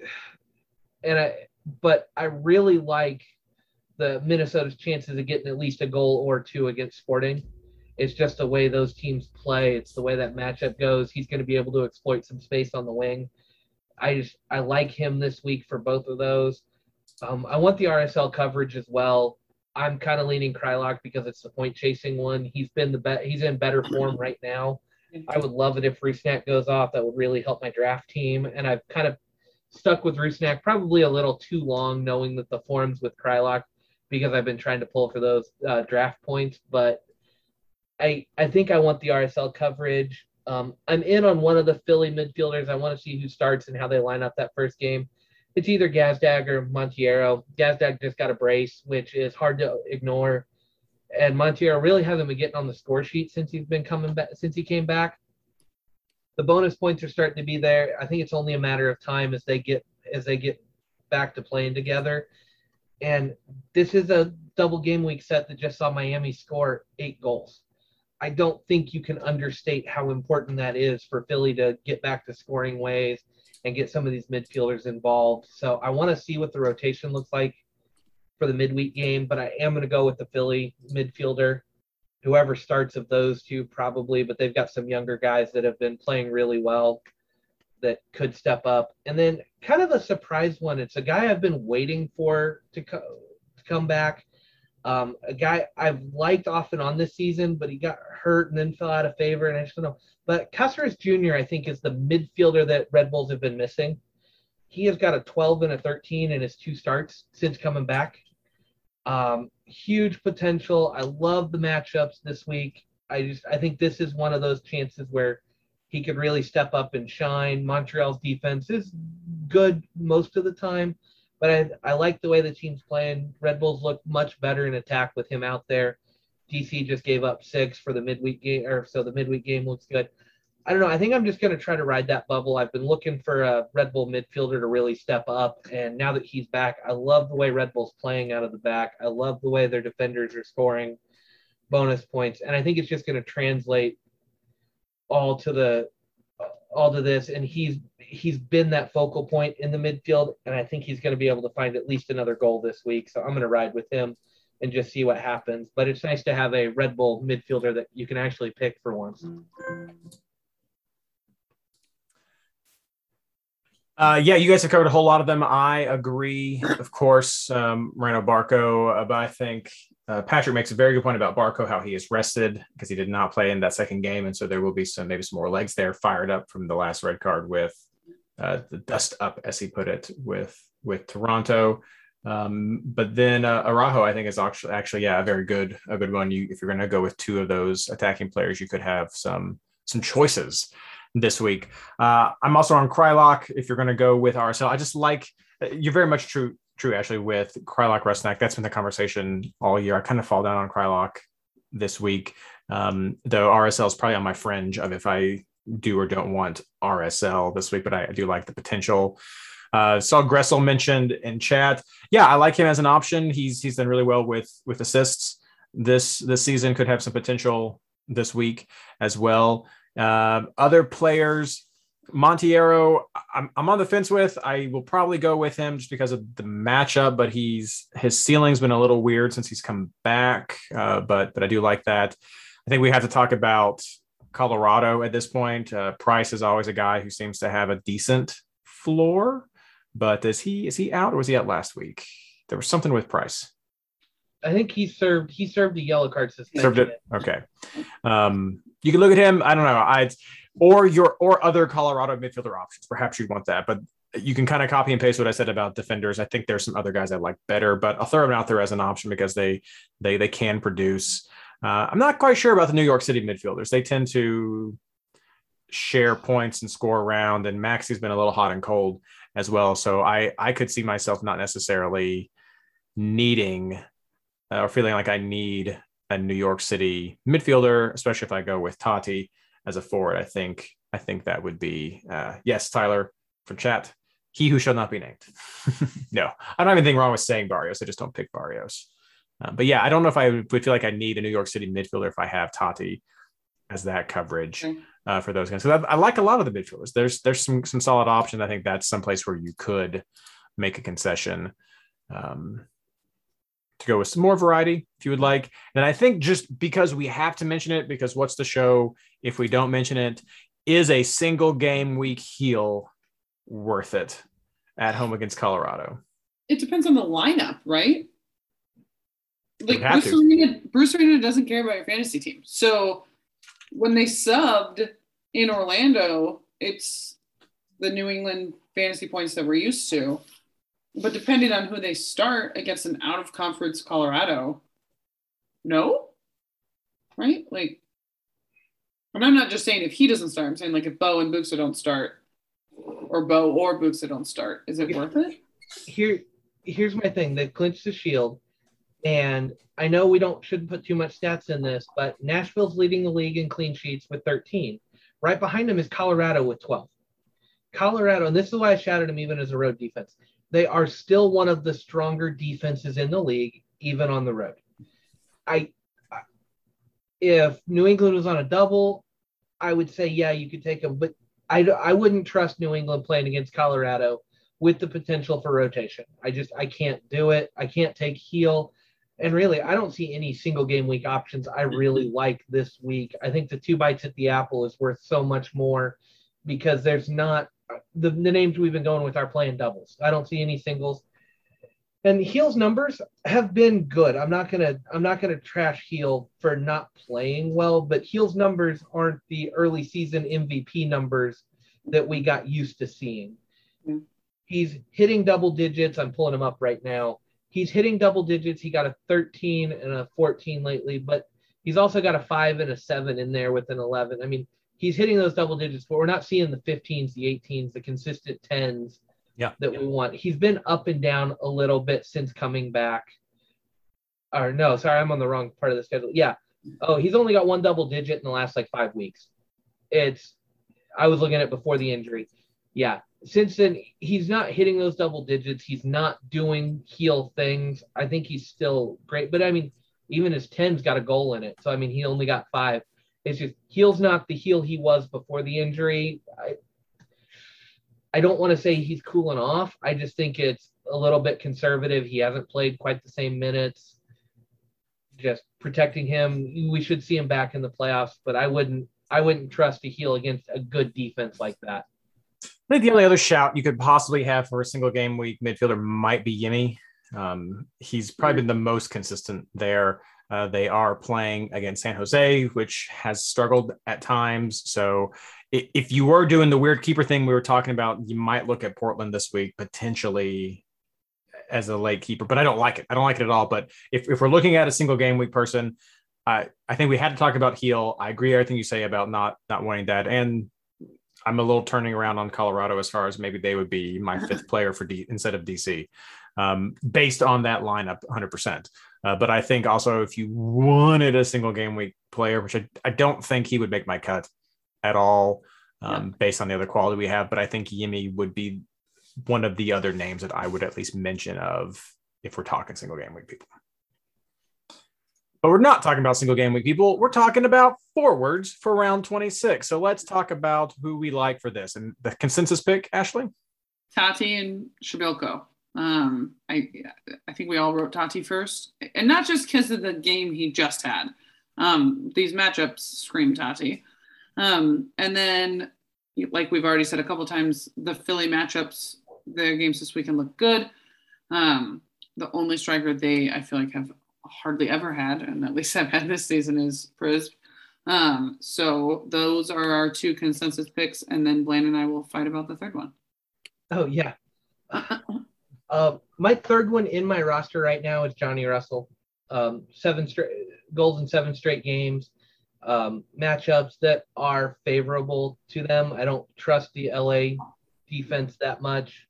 and I, but I really like the Minnesota's chances of getting at least a goal or two against Sporting. It's just the way those teams play. It's the way that matchup goes. He's going to be able to exploit some space on the wing. I just I like him this week for both of those. Um, I want the RSL coverage as well. I'm kind of leaning Kreilach because it's the point chasing one. He's been the bet. He's in better form right now. I would love it if Rusnak goes off. That would really help my draft team. And I've kind of stuck with Rusnak probably a little too long, knowing that the forms with Kreilach because I've been trying to pull for those uh, draft points. But I I think I want the RSL coverage. Um, I'm in on one of the Philly midfielders. I want to see who starts and how they line up that first game. It's either Gazdag or Monteiro. Gazdag just got a brace, which is hard to ignore. and Monteiro really hasn't been getting on the score sheet since he's been coming back since he came back. The bonus points are starting to be there. I think it's only a matter of time as they get as they get back to playing together. And this is a double game week set that just saw Miami score eight goals. I don't think you can understate how important that is for Philly to get back to scoring ways and get some of these midfielders involved. So I want to see what the rotation looks like for the midweek game, but I am going to go with the Philly midfielder. Whoever starts of those two, probably, but they've got some younger guys that have been playing really well that could step up. And then, kind of a surprise one. It's a guy I've been waiting for to, co- to come back. Um, a guy I've liked off and on this season, but he got hurt and then fell out of favor, and I just don't know. But Cásseres Jr., I think, is the midfielder that Red Bulls have been missing. He has got a 12 and a 13 in his two starts since coming back. Um, huge potential. I love the matchups this week. I just I think this is one of those chances where he could really step up and shine. Montreal's defense is good most of the time, but I, I like the way the team's playing. Red Bulls look much better in attack with him out there. DC just gave up six for the midweek game, or so the midweek game looks good. I don't know. I think I'm just going to try to ride that bubble. I've been looking for a Red Bull midfielder to really step up, and now that he's back, I love the way Red Bull's playing out of the back. I love the way their defenders are scoring bonus points, and I think it's just going to translate all to the all to this. And he's he's been that focal point in the midfield, and I think he's going to be able to find at least another goal this week. So I'm going to ride with him and just see what happens. But it's nice to have a Red Bull midfielder that you can actually pick for once. Uh, yeah, you guys have covered a whole lot of them. I agree, of course, um, Barco, uh, but I think uh, Patrick makes a very good point about Barco, how he is rested because he did not play in that second game, and so there will be some maybe some more legs there fired up from the last red card with uh, the dust up, as he put it, with with Toronto. Um, but then uh, Araujo, I think, is actually actually yeah a very good a good one. You if you're going to go with two of those attacking players, you could have some some choices this week. Uh, I'm also on Kreilach. If you're going to go with RSL, I just like you're very much true. True, actually, with Kreilach Rusnak, that's been the conversation all year. I kind of fall down on Kreilach this week, um, though RSL is probably on my fringe of if I do or don't want RSL this week, but I, I do like the potential. Uh, saw Gressel mentioned in chat. Yeah, I like him as an option. He's he's done really well with with assists this this season. Could have some potential this week as well. Uh, other players, Monteiro, I'm, I'm on the fence with. I will probably go with him just because of the matchup, but he's his ceiling's been a little weird since he's come back. Uh, but but I do like that. I think we have to talk about Colorado at this point. Uh, Price is always a guy who seems to have a decent floor, but is he is he out or was he out last week? There was something with Price. I think he served he served the yellow card suspension. Served it. Okay. Um, you can look at him. I don't know. I or your or other Colorado midfielder options. Perhaps you want that, but you can kind of copy and paste what I said about defenders. I think there's some other guys I like better, but I'll throw them out there as an option because they they they can produce. Uh, I'm not quite sure about the New York City midfielders. They tend to share points and score around, and Maxi's been a little hot and cold as well. So I I could see myself not necessarily needing uh, or feeling like I need a New York City midfielder, especially if I go with Tati as a forward. I think I think that would be uh, yes, Tyler from chat. He who shall not be named. no, I don't have anything wrong with saying Barrios. I just don't pick Barrios. Uh, but yeah, I don't know if I would feel like I need a New York City midfielder if I have Tati as that coverage uh, for those guys. So I, I like a lot of the midfielders. There's there's some some solid options. I think that's some place where you could make a concession. Um, to go with some more variety if you would like. And I think just because we have to mention it, because what's the show if we don't mention it, is a single game week Gil worth it at home against Colorado? It depends on the lineup, right? Like Bruce Arena, Bruce Arena doesn't care about your fantasy team. So when they subbed in Orlando, it's the New England fantasy points that we're used to. But depending on who they start against an out of conference Colorado, no, right? Like, and I'm not just saying if he doesn't start. I'm saying like if Bou and Buksa don't start, or Bou or Buksa don't start, is it worth it? Here, here's my thing. They clinched the Shield. And I know we don't shouldn't put too much stats in this, but Nashville's leading the league in clean sheets with 13. Right behind them is Colorado with 12. Colorado, and this is why I shouted him even as a road defense. They are still one of the stronger defenses in the league, even on the road. I, if New England was on a double, I would say yeah, you could take them, but I I wouldn't trust New England playing against Colorado with the potential for rotation. I just I can't do it. I can't take Gil. And really, I don't see any single game week options I really mm-hmm. like this week. I think the two bites at the apple is worth so much more because there's not the, the names we've been going with are playing doubles. I don't see any singles. And Gil's numbers have been good. I'm not gonna I'm not gonna trash Gil for not playing well, but Gil's numbers aren't the early season MVP numbers that we got used to seeing. Mm-hmm. He's hitting double digits. I'm pulling him up right now. He's hitting double digits. He got a 13 and a 14 lately, but he's also got a five and a seven in there with an 11. I mean, he's hitting those double digits, but we're not seeing the 15s, the 18s, the consistent 10s yeah. that we want. He's been up and down a little bit since coming back. Or no, sorry, I'm on the wrong part of the schedule. Yeah. Oh, he's only got one double digit in the last like five weeks. It's I was looking at before the injury. Yeah. Since then, he's not hitting those double digits. He's not doing Gil things. I think he's still great. But I mean, even his 10's got a goal in it. So I mean, he only got five. It's just Gil's not the Gil he was before the injury. I, I don't want to say he's cooling off. I just think it's a little bit conservative. He hasn't played quite the same minutes. Just protecting him. We should see him back in the playoffs, but I wouldn't I wouldn't trust a Gil against a good defense like that. I think the only other shout you could possibly have for a single game week midfielder might be Yimmi. Um, he's probably been the most consistent there. Uh, they are playing against San Jose, which has struggled at times. So if you were doing the weird keeper thing we were talking about, you might look at Portland this week potentially as a late keeper, but I don't like it. I don't like it at all. But if, if we're looking at a single game week person, I, I think we had to talk about Gil. I agree everything you say about not not wanting that, and I'm a little turning around on Colorado as far as maybe they would be my fifth player for D instead of DC, um, based on that lineup 100. Uh, But I think also if you wanted a single game week player, which I, I don't think he would make my cut at all, um, yeah. based on the other quality we have. But I think Yimmi would be one of the other names that I would at least mention of if we're talking single game week people. But we're not talking about single game week people. We're talking about forwards for round 26. So let's talk about who we like for this. And the consensus pick, Ashley? Tati and Przybylko. Um, I I think we all wrote Tati first. And not just because of the game he just had. Um, these matchups scream Tati. Um, and then, like we've already said a couple times, the Philly matchups, their games this weekend look good. Um, the only striker they, I feel like, have hardly ever had, and at least I've had this season, is Priz. Um, so those are our two consensus picks, and then Blaine and I will fight about the third one. Oh yeah. uh, my third one in my roster right now is Johnny Russell. Um, seven straight goals in seven straight games. Um, matchups that are favorable to them. I don't trust the LA defense that much.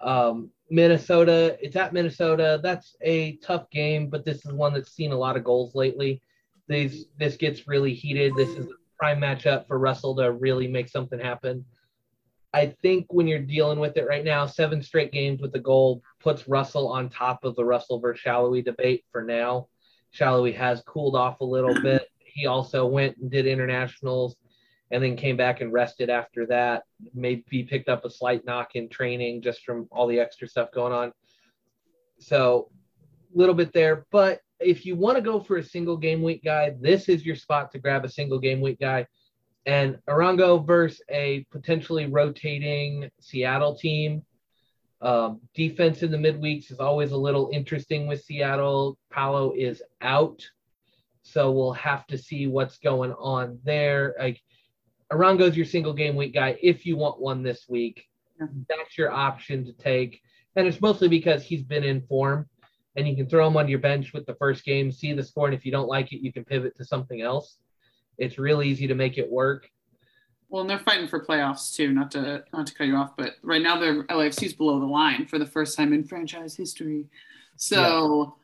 Um, Minnesota, it's at Minnesota. That's a tough game, but this is one that's seen a lot of goals lately. These this gets really heated. This is a prime matchup for Russell to really make something happen. I think when you're dealing with it right now, seven straight games with the goal puts Russell on top of the Russell versus Sallói debate for now. Sallói has cooled off a little bit. He also went and did internationals and then came back and rested after that. Maybe picked up a slight knock in training just from all the extra stuff going on. So a little bit there. But if you want to go for a single game week guy, this is your spot to grab a single game week guy. And Arango versus a potentially rotating Seattle team. Um, defense in the midweeks is always a little interesting with Seattle. Paulo is out. So we'll have to see what's going on there. Like Arango's your single game week guy if you want one this week. That's your option to take. And it's mostly because he's been in form and you can throw him on your bench with the first game, see the score, and if you don't like it, you can pivot to something else. It's really easy to make it work. Well, and they're fighting for playoffs too. Not to not to cut you off, but right now their LAFC's below the line for the first time in franchise history. So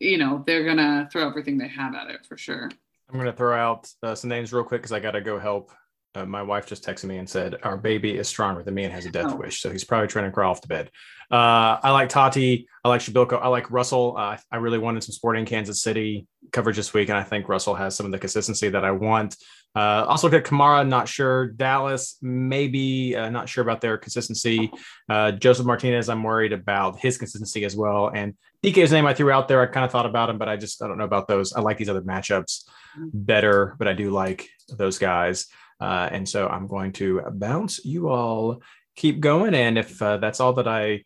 you know, they're gonna throw everything they have at it for sure. I'm going to throw out uh, some names real quick because I got to go help. Uh, my wife just texted me and said our baby is stronger than me and has a death Oh. wish, so he's probably trying to crawl off the bed. Uh, I like Tati. I like Przybylko. I like Russell. Uh, I really wanted some Sporting Kansas City coverage this week, and I think Russell has some of the consistency that I want. Uh, also, at Kamara. Not sure. Dallas, maybe. Uh, not sure about their consistency. Uh, Josef Martínez. I'm worried about his consistency as well. And Dike's name I threw out there. I kind of thought about him, but I just I don't know about those. I like these other matchups better, but I do like those guys. Uh, and so I'm going to bounce you all keep going. And if uh, that's all that I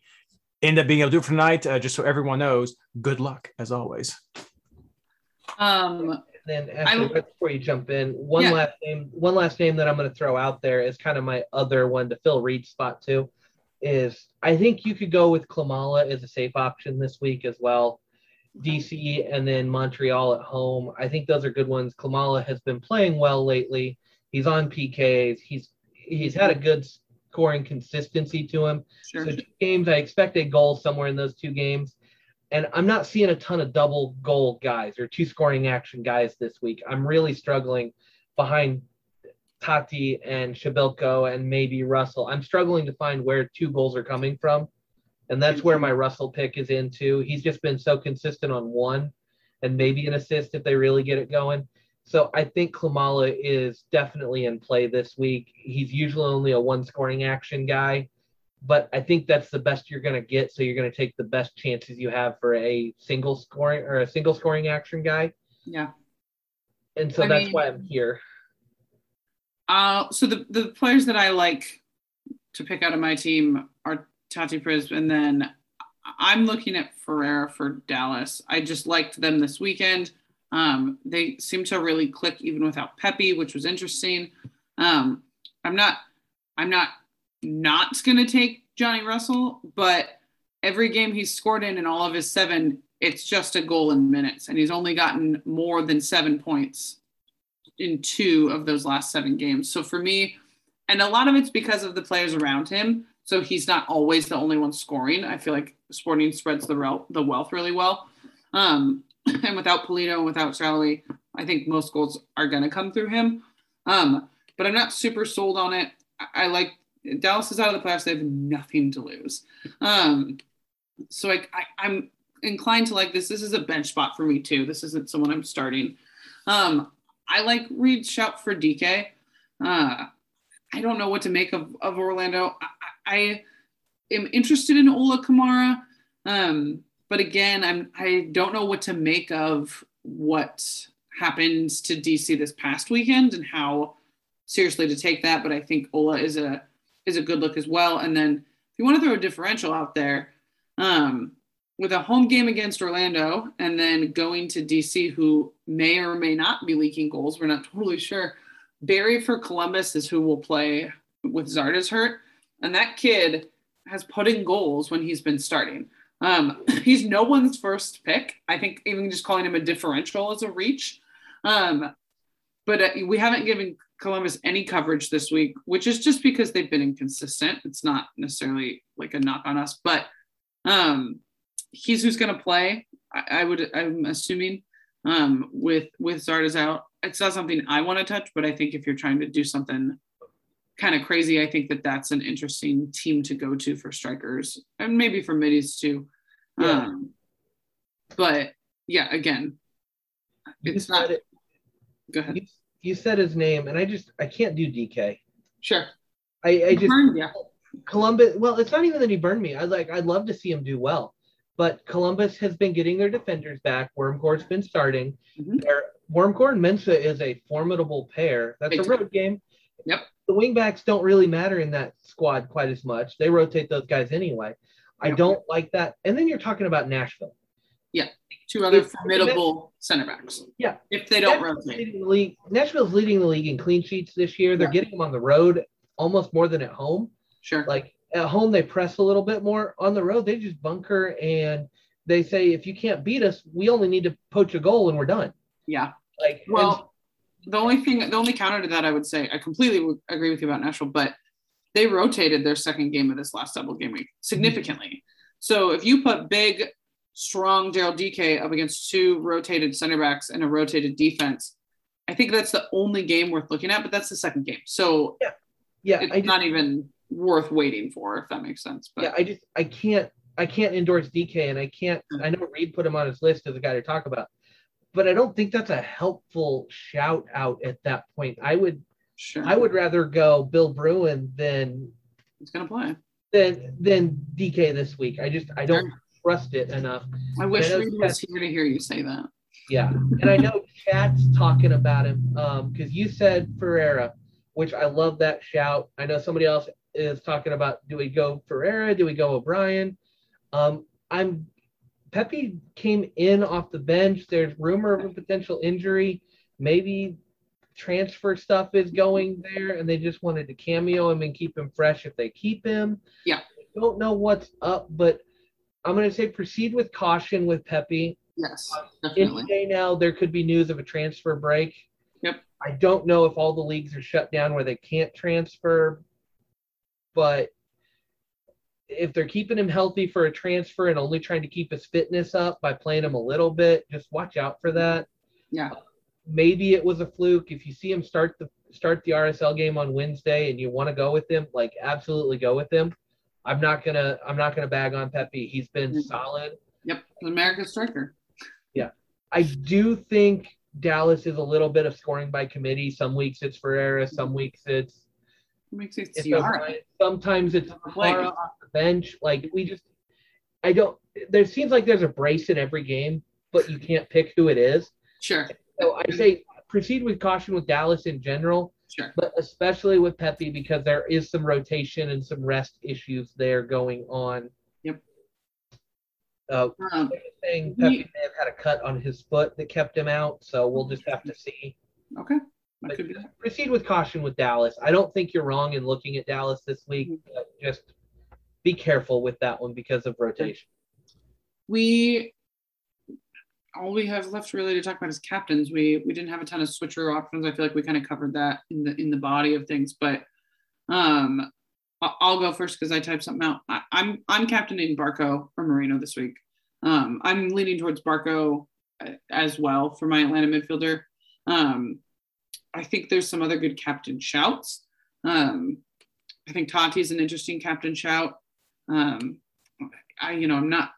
end up being able to do for tonight, uh, just so everyone knows, good luck as always. Um, And then actually, right before you jump in, one Yeah. last name, one last name that I'm going to throw out there is kind of my other one to fill Reed's spot too. Is I think you could go with Klamala as a safe option this week as well. DC and then Montreal at home. I think those are good ones. Klamala has been playing well lately. He's on PKs. He's he's had a good scoring consistency to him. sure. So two games, I expect a goal somewhere in those two games. And I'm not seeing a ton of double goal guys or two scoring action guys this week. I'm really struggling behind Tati and Przybylko and maybe Russell. I'm struggling to find where two goals are coming from. And that's where my Russell pick is into. He's just been so consistent on one and maybe an assist if they really get it going. So I think Klamala is definitely in play this week. He's usually only a one scoring action guy but I think that's the best you're going to get. So you're going to take the best chances you have for a single scoring or a single scoring action guy. Yeah. And so I that's mean- why I'm here. Uh, so the, the players that I like to pick out of my team are Tati Priz, and then I'm looking at Ferreira for Dallas. I just liked them this weekend. Um, they seem to really click even without Pepi, which was interesting. Um, I'm not, I'm not not gonna take Johnny Russell, but every game he's scored in in all of his seven, it's just a goal in minutes, and he's only gotten more than seven points in two of those last seven games. So for me, and a lot of it's because of the players around him. So he's not always the only one scoring. I feel like Sporting spreads the rel- the wealth really well. Um, and without Pulido and without Sallói, I think most goals are going to come through him. Um, but I'm not super sold on it. I, I like Dallas is out of the playoffs. They have nothing to lose. Um, so I, I, I'm inclined to like this. This is a bench spot for me too. This isn't someone I'm starting. Um, I like Reed's shout for Dike. Uh, I don't know what to make of, of Orlando. I, I am interested in Ola Kamara. Um, but again, I'm I don't know what to make of what happened to DC this past weekend and how seriously to take that. But I think Ola is a is a good look as well. And then if you want to throw a differential out there, um, with a home game against Orlando and then going to DC, who may or may not be leaking goals, we're not totally sure. Berry for Columbus is who will play with Zardes hurt, and that kid has put in goals when he's been starting. Um, he's no one's first pick. I think even just calling him a differential is a reach. Um, but uh, we haven't given Columbus any coverage this week, which is just because they've been inconsistent. It's not necessarily like a knock on us, but um, he's who's going to play. I, I would, I'm assuming, um, with with Zardes out. It's not something I want to touch, but I think if you're trying to do something kind of crazy, I think that that's an interesting team to go to for strikers and maybe for middies too. Yeah. Um, but yeah, again, You it's not. it- Go ahead. you, you said his name, and I just I can't do Dike. Sure. I, I just yeah. Columbus. Well, it's not even that he burned me. I like. I'd love to see him do well, but Columbus has been getting their defenders back. Wormgoor's been starting. Mhm. Their Wormcore and Mensah is a formidable pair. That's Big a road game. Yep. The wingbacks don't really matter in that squad quite as much. They rotate those guys anyway. I don't like that. And then you're talking about Nashville. Yeah, Two other If- formidable center backs. Yeah. If they don't Nashville's rotate. leading the league. Nashville's leading the league in clean sheets this year. They're Yeah. getting them on the road almost more than at home. Sure. Like at home, they press a little bit more. On the road, they just bunker and they say, if you can't beat us, we only need to poach a goal and we're done. yeah. Like, Well, the only thing, the only counter to that, I would say, I completely agree with you about Nashville, but they rotated their second game of this last double game week significantly. So if you put big strong Daryl Dike up against two rotated center backs and a rotated defense. I think that's the only game worth looking at, but that's the second game. So yeah, yeah it's not even worth waiting for, if that makes sense. But yeah, I just I can't I can't endorse Dike and I can't hmm. I know Reed put him on his list as a guy to talk about, but I don't think that's a helpful shout out at that point. I would sure. I would rather go Bill Bruin than he's gonna play than than Dike this week. I just I don't sure. trust it enough. I wish I Reed was here to hear you say that. Yeah, and I know chat's talking about him Um, because you said Ferreira, which I love that shout. I know somebody else is talking about do we go Ferreira, do we go Obrian? Um, I'm Pepi came in off the bench. There's rumor of a potential injury. Maybe transfer stuff is going there, and they just wanted to cameo him and keep him fresh if they keep him. Yeah. I don't know what's up, but I'm going to say proceed with caution with Pepi. Yes, uh, definitely. Any day now, there could be news of a transfer break. Yep. I don't know if all the leagues are shut down where they can't transfer, but if they're keeping him healthy for a transfer and only trying to keep his fitness up by playing him a little bit, just watch out for that. Yeah. Maybe it was a fluke. If you see him start the start the RSL game on Wednesday and you want to go with him, like absolutely go with him. I'm not gonna I'm not gonna bag on Pepi. He's been mm-hmm. solid. Yep, America's striker. Yeah, I do think Dallas is a little bit of scoring by committee. Some weeks it's Ferreira, some weeks it's makes it Jara. Sometimes it's Jara off the bench. Like we just, I don't. There seems like there's a brace in every game, but you can't pick who it is. Sure. So I say proceed with caution with Dallas in general. Sure. But especially with Pepi because there is some rotation and some rest issues there going on. Yep. Uh, um, saying Pepi may have had a cut on his foot that kept him out, so we'll just have to see. Okay. Proceed with caution with Dallas. I don't think you're wrong in looking at Dallas this week. Mm-hmm. just be careful with that one because of rotation. We all we have left really to talk about is captains. We we didn't have a ton of switcher options. I feel like we kind of covered that in the in the body of things. But um, I'll go first because I typed something out. I, am I'm, I'm captaining Barco or Moreno this week. Um, I'm leaning towards Barco uh, as well for my Atlanta midfielder. Um, I think there's some other good captain shouts. Um, I think Tati's is an interesting captain shout. Um, I, you know, I'm not,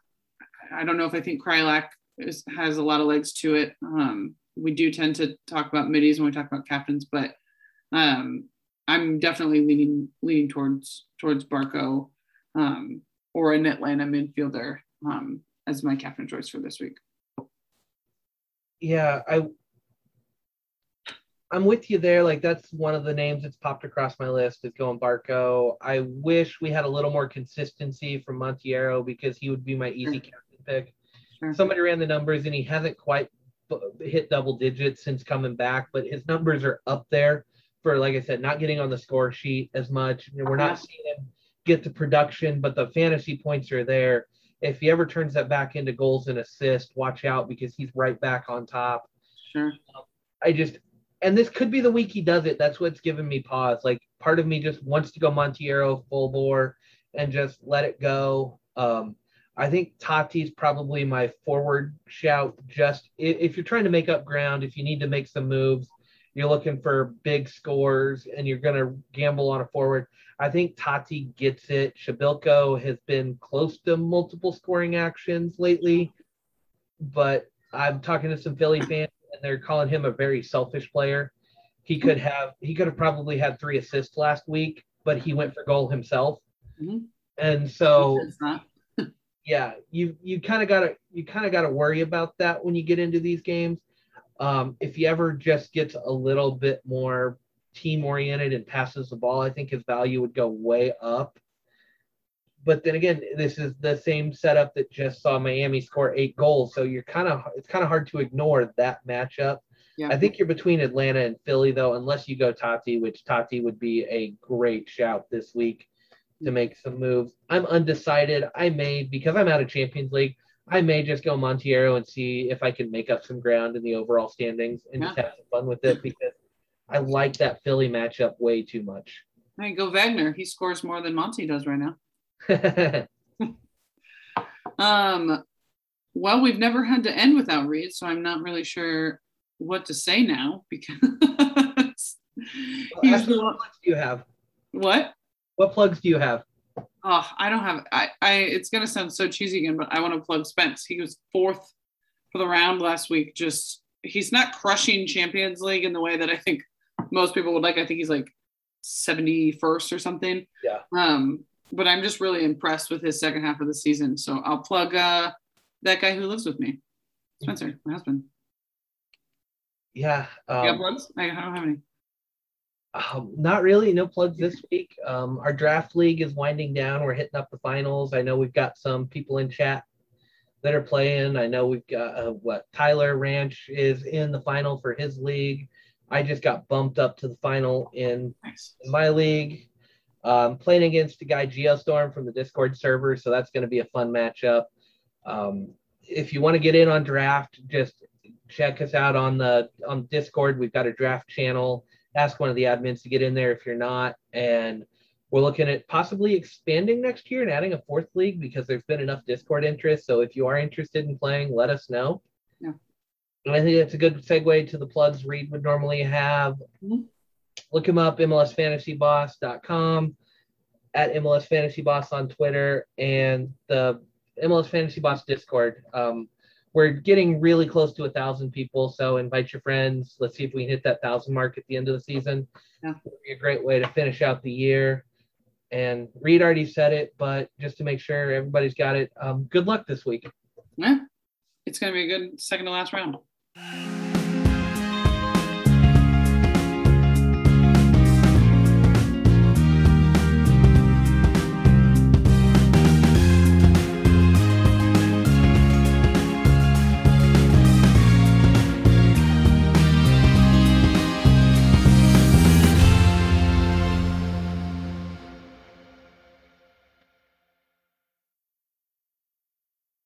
I don't know if I think Kreilach is, has a lot of legs to it. Um, we do tend to talk about middies when we talk about captains, but um, I'm definitely leaning leaning towards towards Barco um, or an Atlanta midfielder um, as my captain choice for this week. Yeah, I I'm with you there. Like that's one of the names that's popped across my list is going Barco. I wish we had a little more consistency from Monteiro because he would be my easy captain pick. Sure. Somebody ran the numbers and he hasn't quite hit double digits since coming back, but his numbers are up there for, like I said, not getting on the score sheet as much. We're not uh-huh. seeing him get the production, but the fantasy points are there. If he ever turns that back into goals and assists, watch out because he's right back on top. Sure. I just and this could be the week he does it. That's what's giving me pause. Like part of me just wants to go Monteiro full bore and just let it go. Um, I think Tati's probably my forward shout. Just if you're trying to make up ground, if you need to make some moves, you're looking for big scores and you're going to gamble on a forward. I think Tati gets it. Przybylko has been close to multiple scoring actions lately, but I'm talking to some Philly fans and they're calling him a very selfish player. He could have he could have probably had three assists last week, but he went for goal himself. Mm-hmm. And so yeah, you you kind of gotta you kind of gotta worry about that when you get into these games. Um, if he ever just gets a little bit more team oriented and passes the ball, I think his value would go way up but then again, this is the same setup that just saw Miami score eight goals. So you're kind of it's kind of hard to ignore that matchup. Yeah. I think you're between Atlanta and Philly though, unless you go Tati, which Tati would be a great shout this week to mm-hmm. make some moves. I'm undecided. I may because I'm out of Champions League. I may just go Monteiro and see if I can make up some ground in the overall standings and yeah. just have some fun with it because I like that Philly matchup way too much. Hey, go Wagner. He scores more than Monty does right now. um, Well, we've never had to end without Reed, so I'm not really sure what to say now because the one. What plugs do you have? What? What plugs do you have? Oh, I don't have. I. I. It's gonna sound so cheesy again, but I want to plug Spence. He was fourth for the round last week. Just he's not crushing Champions League in the way that I think most people would like. I think he's like 71st or something. Yeah. Um, but I'm just really impressed with his second half of the season. So I'll plug uh, that guy who lives with me, Spencer, my husband. Yeah. Um, you got plugs? I don't have any. Um, not really. No plugs this week. Um, our draft league is winding down. We're hitting up the finals. I know we've got some people in chat that are playing. I know we've got uh, what Tyler Ranch is in the final for his league. I just got bumped up to the final in, nice. in my league. Um, playing against a guy Geostorm from the Discord server, so that's going to be a fun matchup. Um, if you want to get in on draft, just check us out on the on Discord. We've got a draft channel. Ask one of the admins to get in there if you're not. And we're looking at possibly expanding next year and adding a fourth league because there's been enough Discord interest. So if you are interested in playing, let us know. Yeah. And I think that's a good segue to the plugs Reed would normally have. Mm-hmm. Look him up, MLSFantasyBoss.com, at MLS Fantasy Boss on Twitter, and the MLS Fantasy Boss Discord. Um, we're getting really close to a thousand people, so invite your friends. Let's see if we can hit that thousand mark at the end of the season. Yeah. It'll be a great way to finish out the year. And Reed already said it, but just to make sure everybody's got it, um, good luck this week. Yeah, it's going to be a good second to last round.